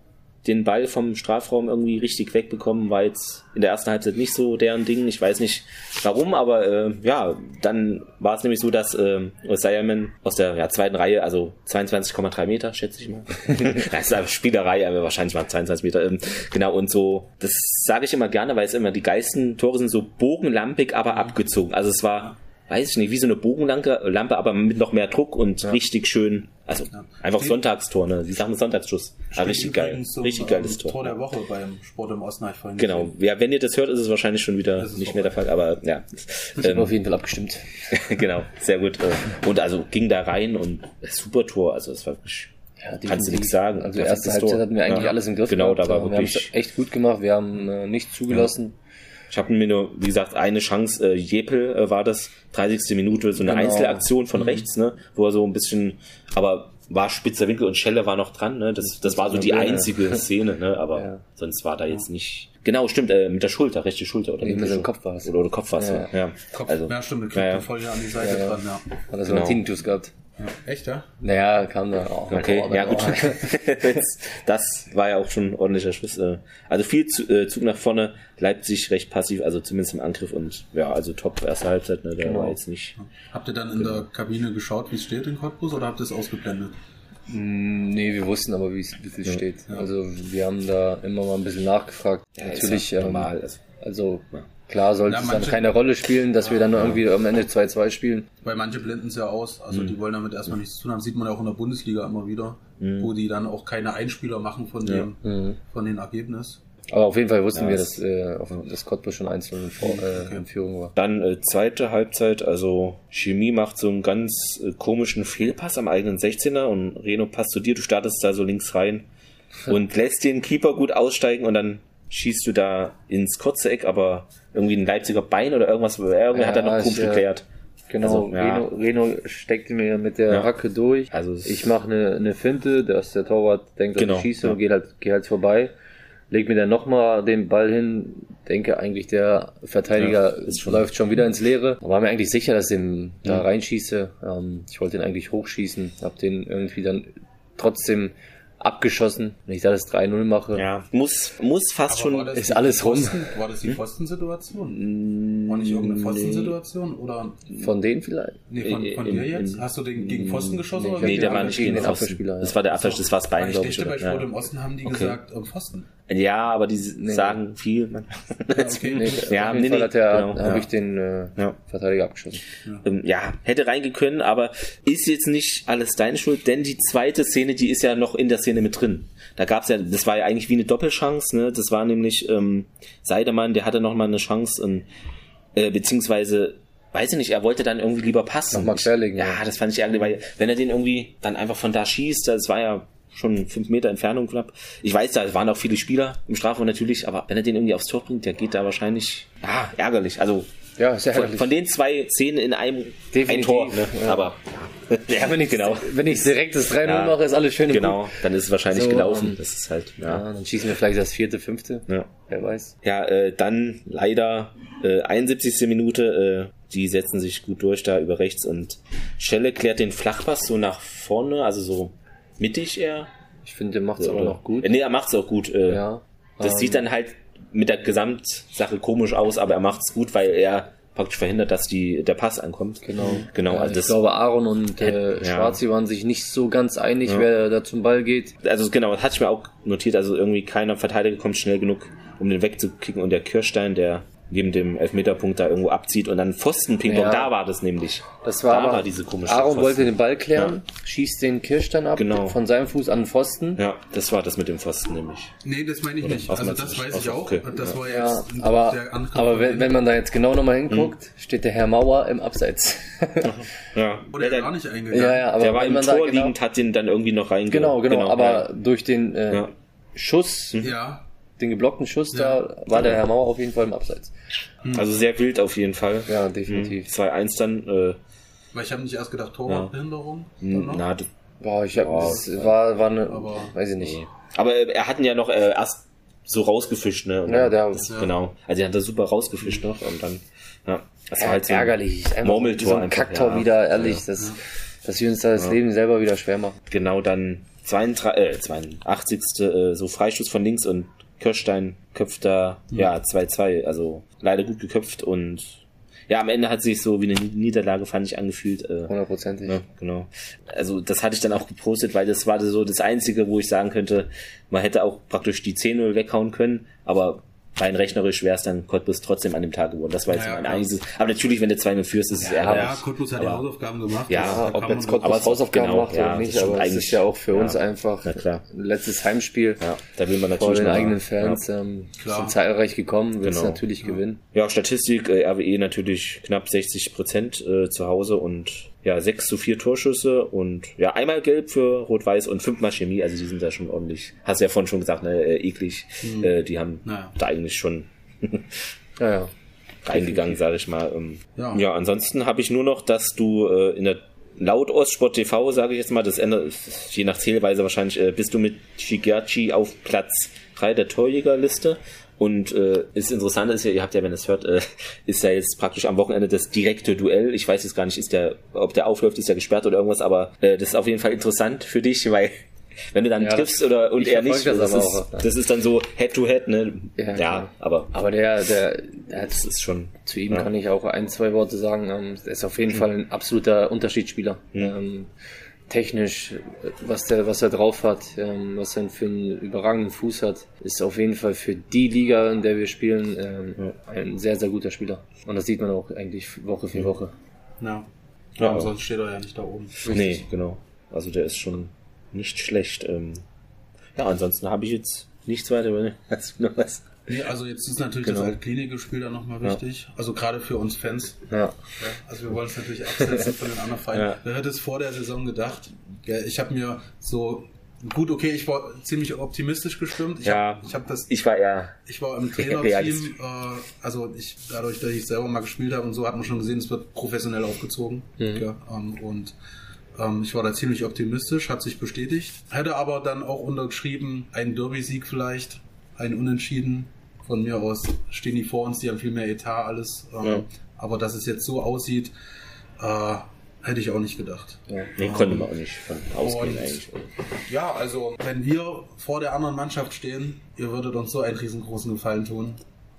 den Ball vom Strafraum irgendwie richtig wegbekommen, war jetzt in der ersten Halbzeit nicht so deren Ding. Ich weiß nicht warum, aber äh, ja, dann war es nämlich so, dass äh, Siaman aus der ja, zweiten Reihe, also 22,3 Meter, schätze ich mal. *laughs* *laughs* das ist eine Spielerei, aber wahrscheinlich mal 22 Meter. Ähm, genau, und so, das sage ich immer gerne, weil es immer die geilsten Tore sind so bogenlampig, aber abgezogen. Also es war weiß ich nicht, wie so eine Bogenlampe, Lampe, aber mit noch mehr Druck und ja. richtig schön. Also ja. einfach Sonntagstor, ne? Sie sagen Sonntagsschuss. Ah, richtig geil. Zum, richtig geiles ähm, Tor. Tor der Woche beim Sport im Osten vorhin Genau. Ja, wenn ihr das hört, ist es wahrscheinlich schon wieder nicht mehr der Fall, aber ja. Ähm, auf jeden Fall abgestimmt. *laughs* genau, sehr gut. Und also ging da rein und super Tor, also es war wirklich ja, kannst du nichts sagen. Also erste Halbzeit hatten wir eigentlich ja. alles im Griff. Genau, gehabt. da war wirklich. Wir haben echt gut gemacht. Wir haben äh, nichts zugelassen. Ja. Ich habe mir nur, wie gesagt, eine Chance, äh, Jepel äh, war das, 30. Minute, so eine genau. Einzelaktion von mhm. rechts, ne, wo er so ein bisschen, aber war spitzer Winkel und Schelle war noch dran, ne? Das, das war so die einzige *laughs* Szene, ne? Aber ja. sonst war da jetzt nicht. Genau, stimmt, äh, mit der Schulter, rechte Schulter oder mit dem Kopf war es. Oder, oder Kopf war es, ja. ja. Kopf, also, ja, stimmt, mit ja, voll an die Seite dran, ja. Hat er so genau. einen Tinnitus gehabt. Ja. Echt, ja? Naja, kam da auch. Okay, ja gut. *laughs* das war ja auch schon ein ordentlicher Schuss. Äh. Also viel äh, Zug nach vorne, Leipzig recht passiv, also zumindest im Angriff und ja, also top erste Halbzeit, ne, der genau. war jetzt nicht. Habt ihr dann in der Kabine geschaut, wie es steht in Cottbus oder habt ihr es ausgeblendet? Mm, nee, wir wussten aber, wie es ja. steht. Ja. Also wir haben da immer mal ein bisschen nachgefragt. Ja, Natürlich ja normal. Ähm, also Klar sollte es dann keine Rolle spielen, dass ja, wir dann nur irgendwie am Ende 2-2 spielen. Weil manche blenden es ja aus. Also mhm. die wollen damit erstmal nichts zu tun haben. Sieht man ja auch in der Bundesliga immer wieder, mhm. wo die dann auch keine Einspieler machen von ja. dem, mhm. von den Ergebnis. Aber auf jeden Fall wussten ja, wir, dass, äh, das Cottbus schon einzeln in, äh, okay. in Führung war. Dann äh, zweite Halbzeit, also Chemie macht so einen ganz äh, komischen Fehlpass am eigenen 16er und Reno passt zu dir, du startest da so links rein *laughs* und lässt den Keeper gut aussteigen und dann schießt du da ins kurze Eck, aber irgendwie ein Leipziger Bein oder irgendwas, irgendwer ja, hat da noch gut geklärt. Genau, also, ja. Reno, Reno steckt mir mit der ja. Hacke durch. Also ich mache eine, eine Finte, dass der Torwart denkt, genau. ich schieße und geht halt, geht halt vorbei. Leg mir dann nochmal den Ball hin, denke eigentlich der Verteidiger ja, schon. läuft schon wieder ins Leere. War mir eigentlich sicher, dass ich den da reinschieße. Ähm, ich wollte den eigentlich hochschießen, hab den irgendwie dann trotzdem abgeschossen. Wenn ich da das 3-0 mache. Ja, muss, muss fast schon, ist alles rum. war das die hm? Pfosten-Situation? War nicht irgendeine Pfosten-Situation? Oder? Von denen vielleicht? Nee, von, von dir jetzt? Hast du den gegen Pfosten geschossen? Nee, nee der war nicht gegen den Abwehrspieler. Das war der Abwehr, das war das Bein, glaube ich. Ich dachte, bei Sport im Osten haben die gesagt, Pfosten. Ja, aber die nee. sagen viel. ja, okay. *laughs* nee, ja, nee, nee, hat genau. habe ich den äh, ja. Verteidiger abgeschossen. Ja. Ähm, ja, hätte reingehen können, aber ist jetzt nicht alles deine Schuld, denn die zweite Szene, die ist ja noch in der Szene mit drin. Da gab's ja, das war ja eigentlich wie eine Doppelchance, ne? Das war nämlich ähm, Seidemann, der hatte noch mal eine Chance, und, äh, beziehungsweise weiß ich nicht, er wollte dann irgendwie lieber passen. Nochmal querlegen. Ja, das fand ich ärgerlich, weil wenn er den irgendwie dann einfach von da schießt, das war ja schon fünf Meter Entfernung knapp. Ich weiß, da waren auch viele Spieler im Strafraum natürlich, aber wenn er den irgendwie aufs Tor bringt, der geht da wahrscheinlich, ja, ärgerlich. Also, ja, sehr ärgerlich. Von, von den zwei Szenen in einem ein Tor, ne? ja. aber ja, wenn ich genau. Wenn ich direkt das 3-0 ja, mache, ist alles schön. Genau, gut. dann ist es wahrscheinlich so, gelaufen. Um, das ist halt, ja. ja. Dann schießen wir vielleicht das vierte, fünfte. Ja. Wer weiß. Ja, äh, dann leider äh, 71. Minute, äh, die setzen sich gut durch da über rechts und Schelle klärt den Flachpass so nach vorne, also so mittig eher ich finde, der macht es aber noch gut. Nee, er macht es auch gut. Äh, ja. Das ähm, sieht dann halt mit der Gesamtsache komisch aus, aber er macht es gut, weil er praktisch verhindert, dass die, der Pass ankommt. Genau. genau ja, also ich glaube, Aaron und äh, Schwarzi ja. waren sich nicht so ganz einig, ja. wer da zum Ball geht. Also genau, das hatte ich mir auch notiert. Also irgendwie keiner Verteidiger kommt schnell genug, um den wegzukicken. Und der Kirstein, der neben dem Elfmeterpunkt da irgendwo abzieht und dann Pfosten Ping ja. da war das nämlich. Das war, da war diese komische Aaron Pfosten. wollte den Ball klären, ja. schießt den Kirstein ab genau. von seinem Fuß an den Pfosten. Ja, das war das mit dem Pfosten nämlich. Nee, das meine ich Oder nicht. Also das weiß ich auch. Okay. Das ja. war jetzt ja, aber aber wenn, wenn man da jetzt genau nochmal hinguckt, hm. steht der Herr Mauer im Abseits. *laughs* ja. Oder der gar nicht eingegangen. Ja, ja, aber der war im Tor genau, liegend, hat den dann irgendwie noch reingegangen. Genau, genau, genau, aber durch den äh, Schuss ja den geblockten Schuss, ja. da war der Herr Mauer auf jeden Fall im Abseits. Hm. Also sehr wild auf jeden Fall. Ja, definitiv. 2-1 dann. Äh, Weil ich habe nicht erst gedacht, Torwartbehinderung. Ja. Na, Boah, ich hab, ja, das war, war eine, aber, weiß ich nicht. Aber er hatten ja noch äh, erst so rausgefischt, ne? Und ja, der, das, ja. genau. Also er hat das super rausgefischt noch und dann, ja, das war halt so ärgerlich. Ein Murmeltor so ein Kacktor ja. wieder, ehrlich, ja. das, dass wir uns da das Leben selber wieder schwer machen. Genau, dann 82, äh, 82. Äh, so Freistoß von links und Kirstein köpft da, mhm. ja, 2-2, also leider gut geköpft und ja, am Ende hat sich so wie eine Niederlage, fand ich, angefühlt. Äh, Hundertprozentig. Ja, genau. Also das hatte ich dann auch gepostet, weil das war so das Einzige, wo ich sagen könnte, man hätte auch praktisch die 10-0 weghauen können, aber rein rechnerisch wäre es dann Cottbus trotzdem an dem Tag geworden. Das war jetzt ja, mein einziges. Aber natürlich, wenn du 2 führst, ist es ja, ärgerlich. Ja, Cottbus hat die Hausaufgaben gemacht. Ja, ob jetzt Cottbus Hausaufgaben genau, macht oder nicht, aber es ist ja auch für ja, uns einfach ein letztes Heimspiel. Ja, da will man natürlich vor den eigenen Fans ähm, sind zahlreich gekommen, es genau. natürlich gewinnen. Ja, Statistik, äh, RWE natürlich knapp 60 Prozent äh, zu Hause und ja, 6 zu 4 Torschüsse und ja, einmal gelb für Rot-Weiß und fünfmal Chemie, also die sind da schon ordentlich. Hast du ja vorhin schon gesagt, ne, äh, eklig. Mhm. Äh, die haben naja. da eigentlich schon *laughs* ja, ja. reingegangen, sage ich mal. Ähm, ja. ja, ansonsten habe ich nur noch, dass du äh, in der laut Ostsport TV, sage ich jetzt mal, das ändert, je nach Zählweise wahrscheinlich, äh, bist du mit Shigachi auf Platz 3 der Torjägerliste und äh, ist interessant ist ja, ihr habt ja, wenn ihr es hört, äh, *laughs* ist ja jetzt praktisch am Wochenende das direkte Duell. Ich weiß jetzt gar nicht, ist der, ob der aufläuft, ist der gesperrt oder irgendwas, aber äh, das ist auf jeden Fall interessant für dich, *laughs* weil wenn du dann ja, triffst oder und er nicht, das, das, ist, auch, das ist dann so Head to Head, ne? Ja, ja aber aber der der, das ist schon zu ihm kann ich auch ein zwei Worte sagen. Ähm, er ist auf jeden mhm. Fall ein absoluter Unterschiedsspieler. Mhm. Ähm, technisch, was der, was er drauf hat, ähm, was er für einen überragenden Fuß hat, ist auf jeden Fall für die Liga, in der wir spielen, ähm, ja. ein sehr, sehr guter Spieler. Und das sieht man auch eigentlich Woche für Woche. Ja. Ja, aber sonst steht er ja nicht da oben. Richtig. Nee, genau. Also der ist schon nicht schlecht. Ähm, ja, ansonsten habe ich jetzt nichts weiter. *laughs* Hast du noch was? Nee, also jetzt ist natürlich genau. das Altklinik-Spiel da nochmal wichtig. Ja. Also gerade für uns Fans. Ja. Also wir wollen es natürlich absetzen von den anderen Vereinen. Ja. Wer hätte es vor der Saison gedacht? Ja, ich habe mir so gut, okay, ich war ziemlich optimistisch gestimmt. Ich ja, hab, ich habe das. Ich war eher. Ich war im *laughs* Trainerteam. äh, also ich dadurch, dass ich selber mal gespielt habe und so, hat man schon gesehen, es wird professionell aufgezogen. Mhm. Ja, ähm, und ähm, ich war da ziemlich optimistisch, hat sich bestätigt. Hätte aber dann auch unterschrieben, einen Derby-Sieg vielleicht, ein Unentschieden von mir aus stehen die vor uns, die haben viel mehr Etat, alles. Ähm, ja. Aber dass es jetzt so aussieht, äh, Hätte ich auch nicht gedacht. Ja. Nee, konnte man auch nicht von ausgehen und, eigentlich. Ja, also wenn wir vor der anderen Mannschaft stehen, ihr würdet uns so einen riesengroßen Gefallen tun.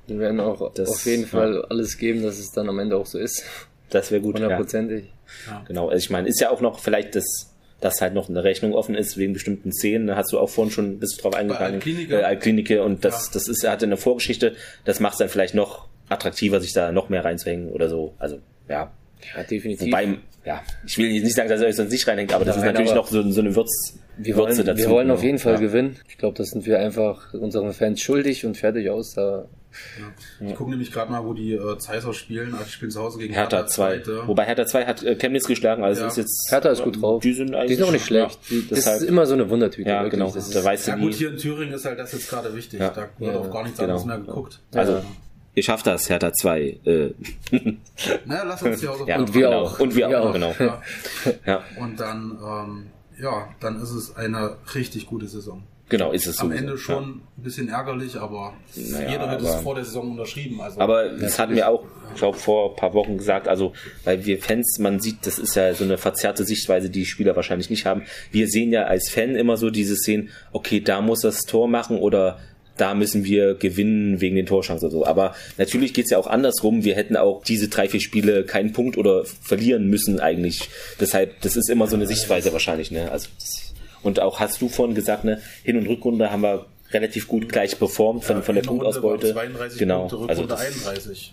Wir werden auch das, auf jeden Fall ja. alles geben, dass es dann am Ende auch so ist. Das wäre gut. Hundertprozentig. Ja. Genau, also ich meine, ist ja auch noch vielleicht das dass halt noch eine Rechnung offen ist wegen bestimmten Szenen. Da hast du auch vorhin schon bist du drauf eingegangen. Altklinike. Äh, Altklinike und das, ja. das ist, er hatte eine Vorgeschichte, das macht es dann vielleicht noch attraktiver, sich da noch mehr reinzuhängen oder so. Also, ja. Ja, definitiv. Wobei, ja, ich will nicht sagen, dass er euch sonst nicht reinhängt, aber das Nein, ist natürlich noch so, so eine Würz, wir wollen, dazu. Wir wollen auf jeden Fall ja. gewinnen. Ich glaube, das sind wir einfach unseren Fans schuldig und fertig aus. Da ja. Ich gucke nämlich gerade mal, wo die äh, Zeiser spielen. Also ich spiele zu Hause gegen Hertha, Hertha 2. Wobei Hertha 2 hat äh, Chemnitz geschlagen, also ja. ist jetzt. Hertha ist gut drauf. Die sind, eigentlich, die sind auch nicht schlecht. Ja, das, das ist immer so eine Wundertüte. Ja, genau. Das da weißt ja, gut, hier in Thüringen ist halt das jetzt gerade wichtig. Ja. Da wird auch gar nichts genau. anderes mehr geguckt. Also, ihr schafft das, Hertha 2. Äh. *laughs* naja, lass uns die Hausaufgaben ja, Und wir genau. auch. Und wir, wir auch, genau. Ja. ja. Und dann, ähm, ja, dann ist es eine richtig gute Saison. Genau, ist es Am so. Ende schon ja. ein bisschen ärgerlich, aber naja, jeder hätte es vor der Saison unterschrieben. Also aber das hatten wir auch, ich glaube, vor ein paar Wochen gesagt, also weil wir Fans, man sieht, das ist ja so eine verzerrte Sichtweise, die Spieler wahrscheinlich nicht haben. Wir sehen ja als Fan immer so diese Szenen, okay, da muss das Tor machen oder da müssen wir gewinnen wegen den Torchancen oder so. Aber natürlich geht's ja auch andersrum. Wir hätten auch diese drei, vier Spiele keinen Punkt oder verlieren müssen eigentlich. Deshalb, das ist immer so eine Sichtweise wahrscheinlich. Ne? Also das und auch hast du vorhin gesagt, ne, Hin- und Rückrunde haben wir relativ gut gleich performt von, ja, von der Punktausbeute. genau, Punkte, also das,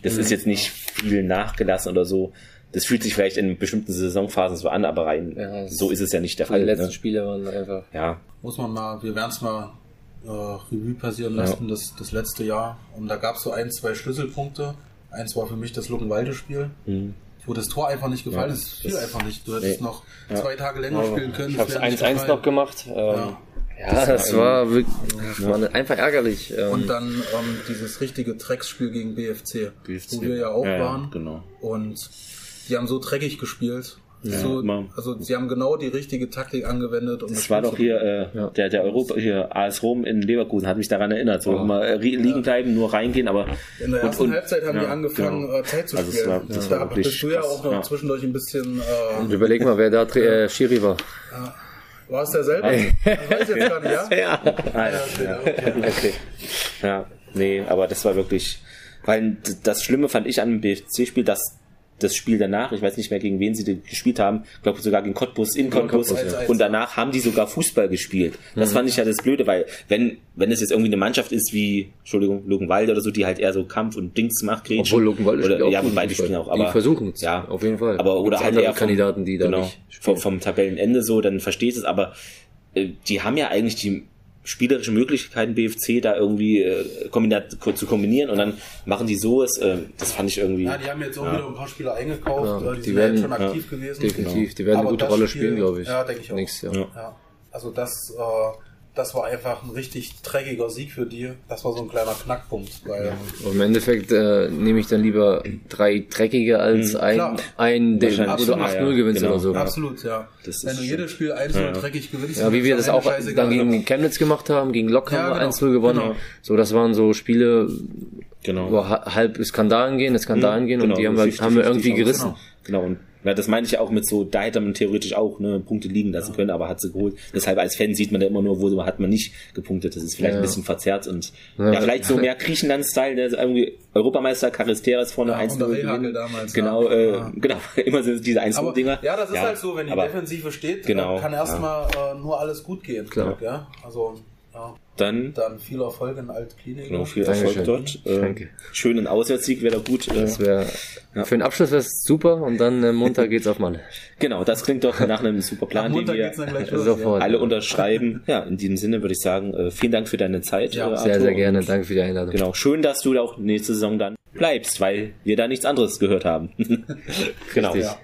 das ist jetzt nicht viel nachgelassen oder so. Das fühlt sich vielleicht in bestimmten Saisonphasen so an, aber rein ja, so ist es ja nicht der Fall. Die letzten ne? Spiele waren einfach. Ja. Muss man mal, wir werden es mal äh, Revue passieren lassen, ja. das, das letzte Jahr. Und da gab es so ein, zwei Schlüsselpunkte. Eins war für mich das Luckenwalde-Spiel. Mhm wo das Tor einfach nicht gefallen ja, ist. Fiel einfach nicht. Du hättest nee. noch ja. zwei Tage länger spielen können. Ich habe 1-1 noch gemacht. Ähm, ja. Ja, das, das war, wirklich, war einfach ärgerlich. Ähm. Und dann ähm, dieses richtige Drecksspiel gegen BFC, BFC, wo wir ja auch waren. Genau. Und die haben so dreckig gespielt. Ja, so, also sie haben genau die richtige Taktik angewendet. Um das, das war doch hier äh, ja. der, der Europa, hier AS Rom in Leverkusen hat mich daran erinnert. So oh. immer äh, liegen bleiben, nur reingehen, aber in der ersten und, und, Halbzeit haben die angefangen genau. Äh, Zeit zu also spielen. War, das da war bist du ja auch noch zwischendurch ein bisschen. Äh, überleg mal, wer da äh, Schiri war. War es der selber? Das weiß ich jetzt gar nicht, ja? *laughs* Ja. Ah, ja, ja. Okay. *laughs* okay. ja, nee, aber das war wirklich, weil das Schlimme fand ich an dem BFC-Spiel, dass das Spiel danach, ich weiß nicht mehr gegen wen sie gespielt haben, ich glaube sogar gegen Cottbus in Cottbus ja. und danach haben die sogar Fußball gespielt. Das mhm. fand ich ja das Blöde, weil wenn wenn es jetzt irgendwie eine Mannschaft ist wie Entschuldigung Luckenwalde oder so, die halt eher so Kampf und Dings macht, Gretchen, Obwohl Luckenwalde oder ja, beide spielen auch, aber die versuchen es, ja, auf jeden Fall. Aber oder halt eher vom, Kandidaten, die da genau, vom, vom Tabellenende so, dann versteht es, aber äh, die haben ja eigentlich die spielerische Möglichkeiten BFC da irgendwie äh, zu kombinieren und dann machen die so es äh, das fand ich irgendwie ja die haben jetzt auch ja. wieder ein paar Spieler eingekauft ja, die, die werden schon aktiv ja, gewesen definitiv die werden Aber eine gute Rolle Spiel, spielen glaube ich ja denke ich auch Nächstes Jahr. Ja. also das äh, das war einfach ein richtig dreckiger Sieg für die. Das war so ein kleiner Knackpunkt. Weil ja. Im Endeffekt äh, nehme ich dann lieber drei dreckige als mhm, ein, ein den, wo du 8-0 ja, gewinnst genau. oder so. Absolut, ja. Das Wenn du jedes Spiel 1-0 ja. dreckig gewinnst. Ja, wie wir das auch dann gegen Chemnitz gemacht haben, gegen Lok haben wir genau. 1-0 gewonnen. Genau. So, das waren so Spiele, genau. wo halb Skandalen gehen, Skandalen mhm, gehen genau, und die haben wir, haben wir irgendwie gerissen. Genau. genau. Und ja, das meine ich ja auch mit so, da hätte man theoretisch auch ne, Punkte liegen lassen ja. können, aber hat sie geholt. Deshalb als Fan sieht man da immer nur, wo hat man nicht gepunktet. Das ist vielleicht ja. ein bisschen verzerrt und ja, vielleicht so mehr Griechenland-Style, der irgendwie Europameister Charisteras vorne ja, 1 damals. Genau, äh, genau, *laughs* immer so diese 1 dinger Ja, das ist halt so, wenn die Defensive steht, genau, kann erstmal äh, nur alles gut gehen. Klar. Ja? Also ja. Dann, dann viel Erfolg in Altklinik. Genau, viel Erfolg dort. Äh, Danke. Schönen Auswärtssieg wäre da gut. Äh, das wäre ja. für den Abschluss wäre super und dann äh, Montag geht's auf Malle. *laughs* Genau, das klingt doch nach einem super Plan, den wir los, sofort, alle ja. unterschreiben. Ja, in diesem Sinne würde ich sagen, äh, vielen Dank für deine Zeit. Ja, äh, sehr, sehr gerne. Danke für die Einladung. Genau, schön, dass du auch nächste Saison dann bleibst, weil wir da nichts anderes gehört haben. *laughs* genau. Ja.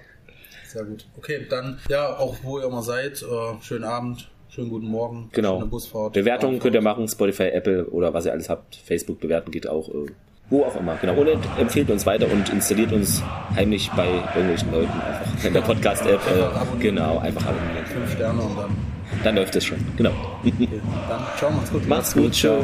Sehr gut. Okay, dann ja, auch wo ihr immer seid, äh, schönen Abend. Schönen guten Morgen. Genau. Schöne Busfahrt. Bewertungen könnt ihr machen, Spotify, Apple oder was ihr alles habt. Facebook bewerten geht auch. Äh, wo auch immer. Genau. Und empfehlt uns weiter und installiert uns heimlich bei irgendwelchen Leuten einfach in der Podcast-App. Äh, genau, einfach abonnieren. Fünf Sterne und dann. Dann läuft es schon. Genau. Okay. Dann ciao, macht's gut. Macht's gut, ciao.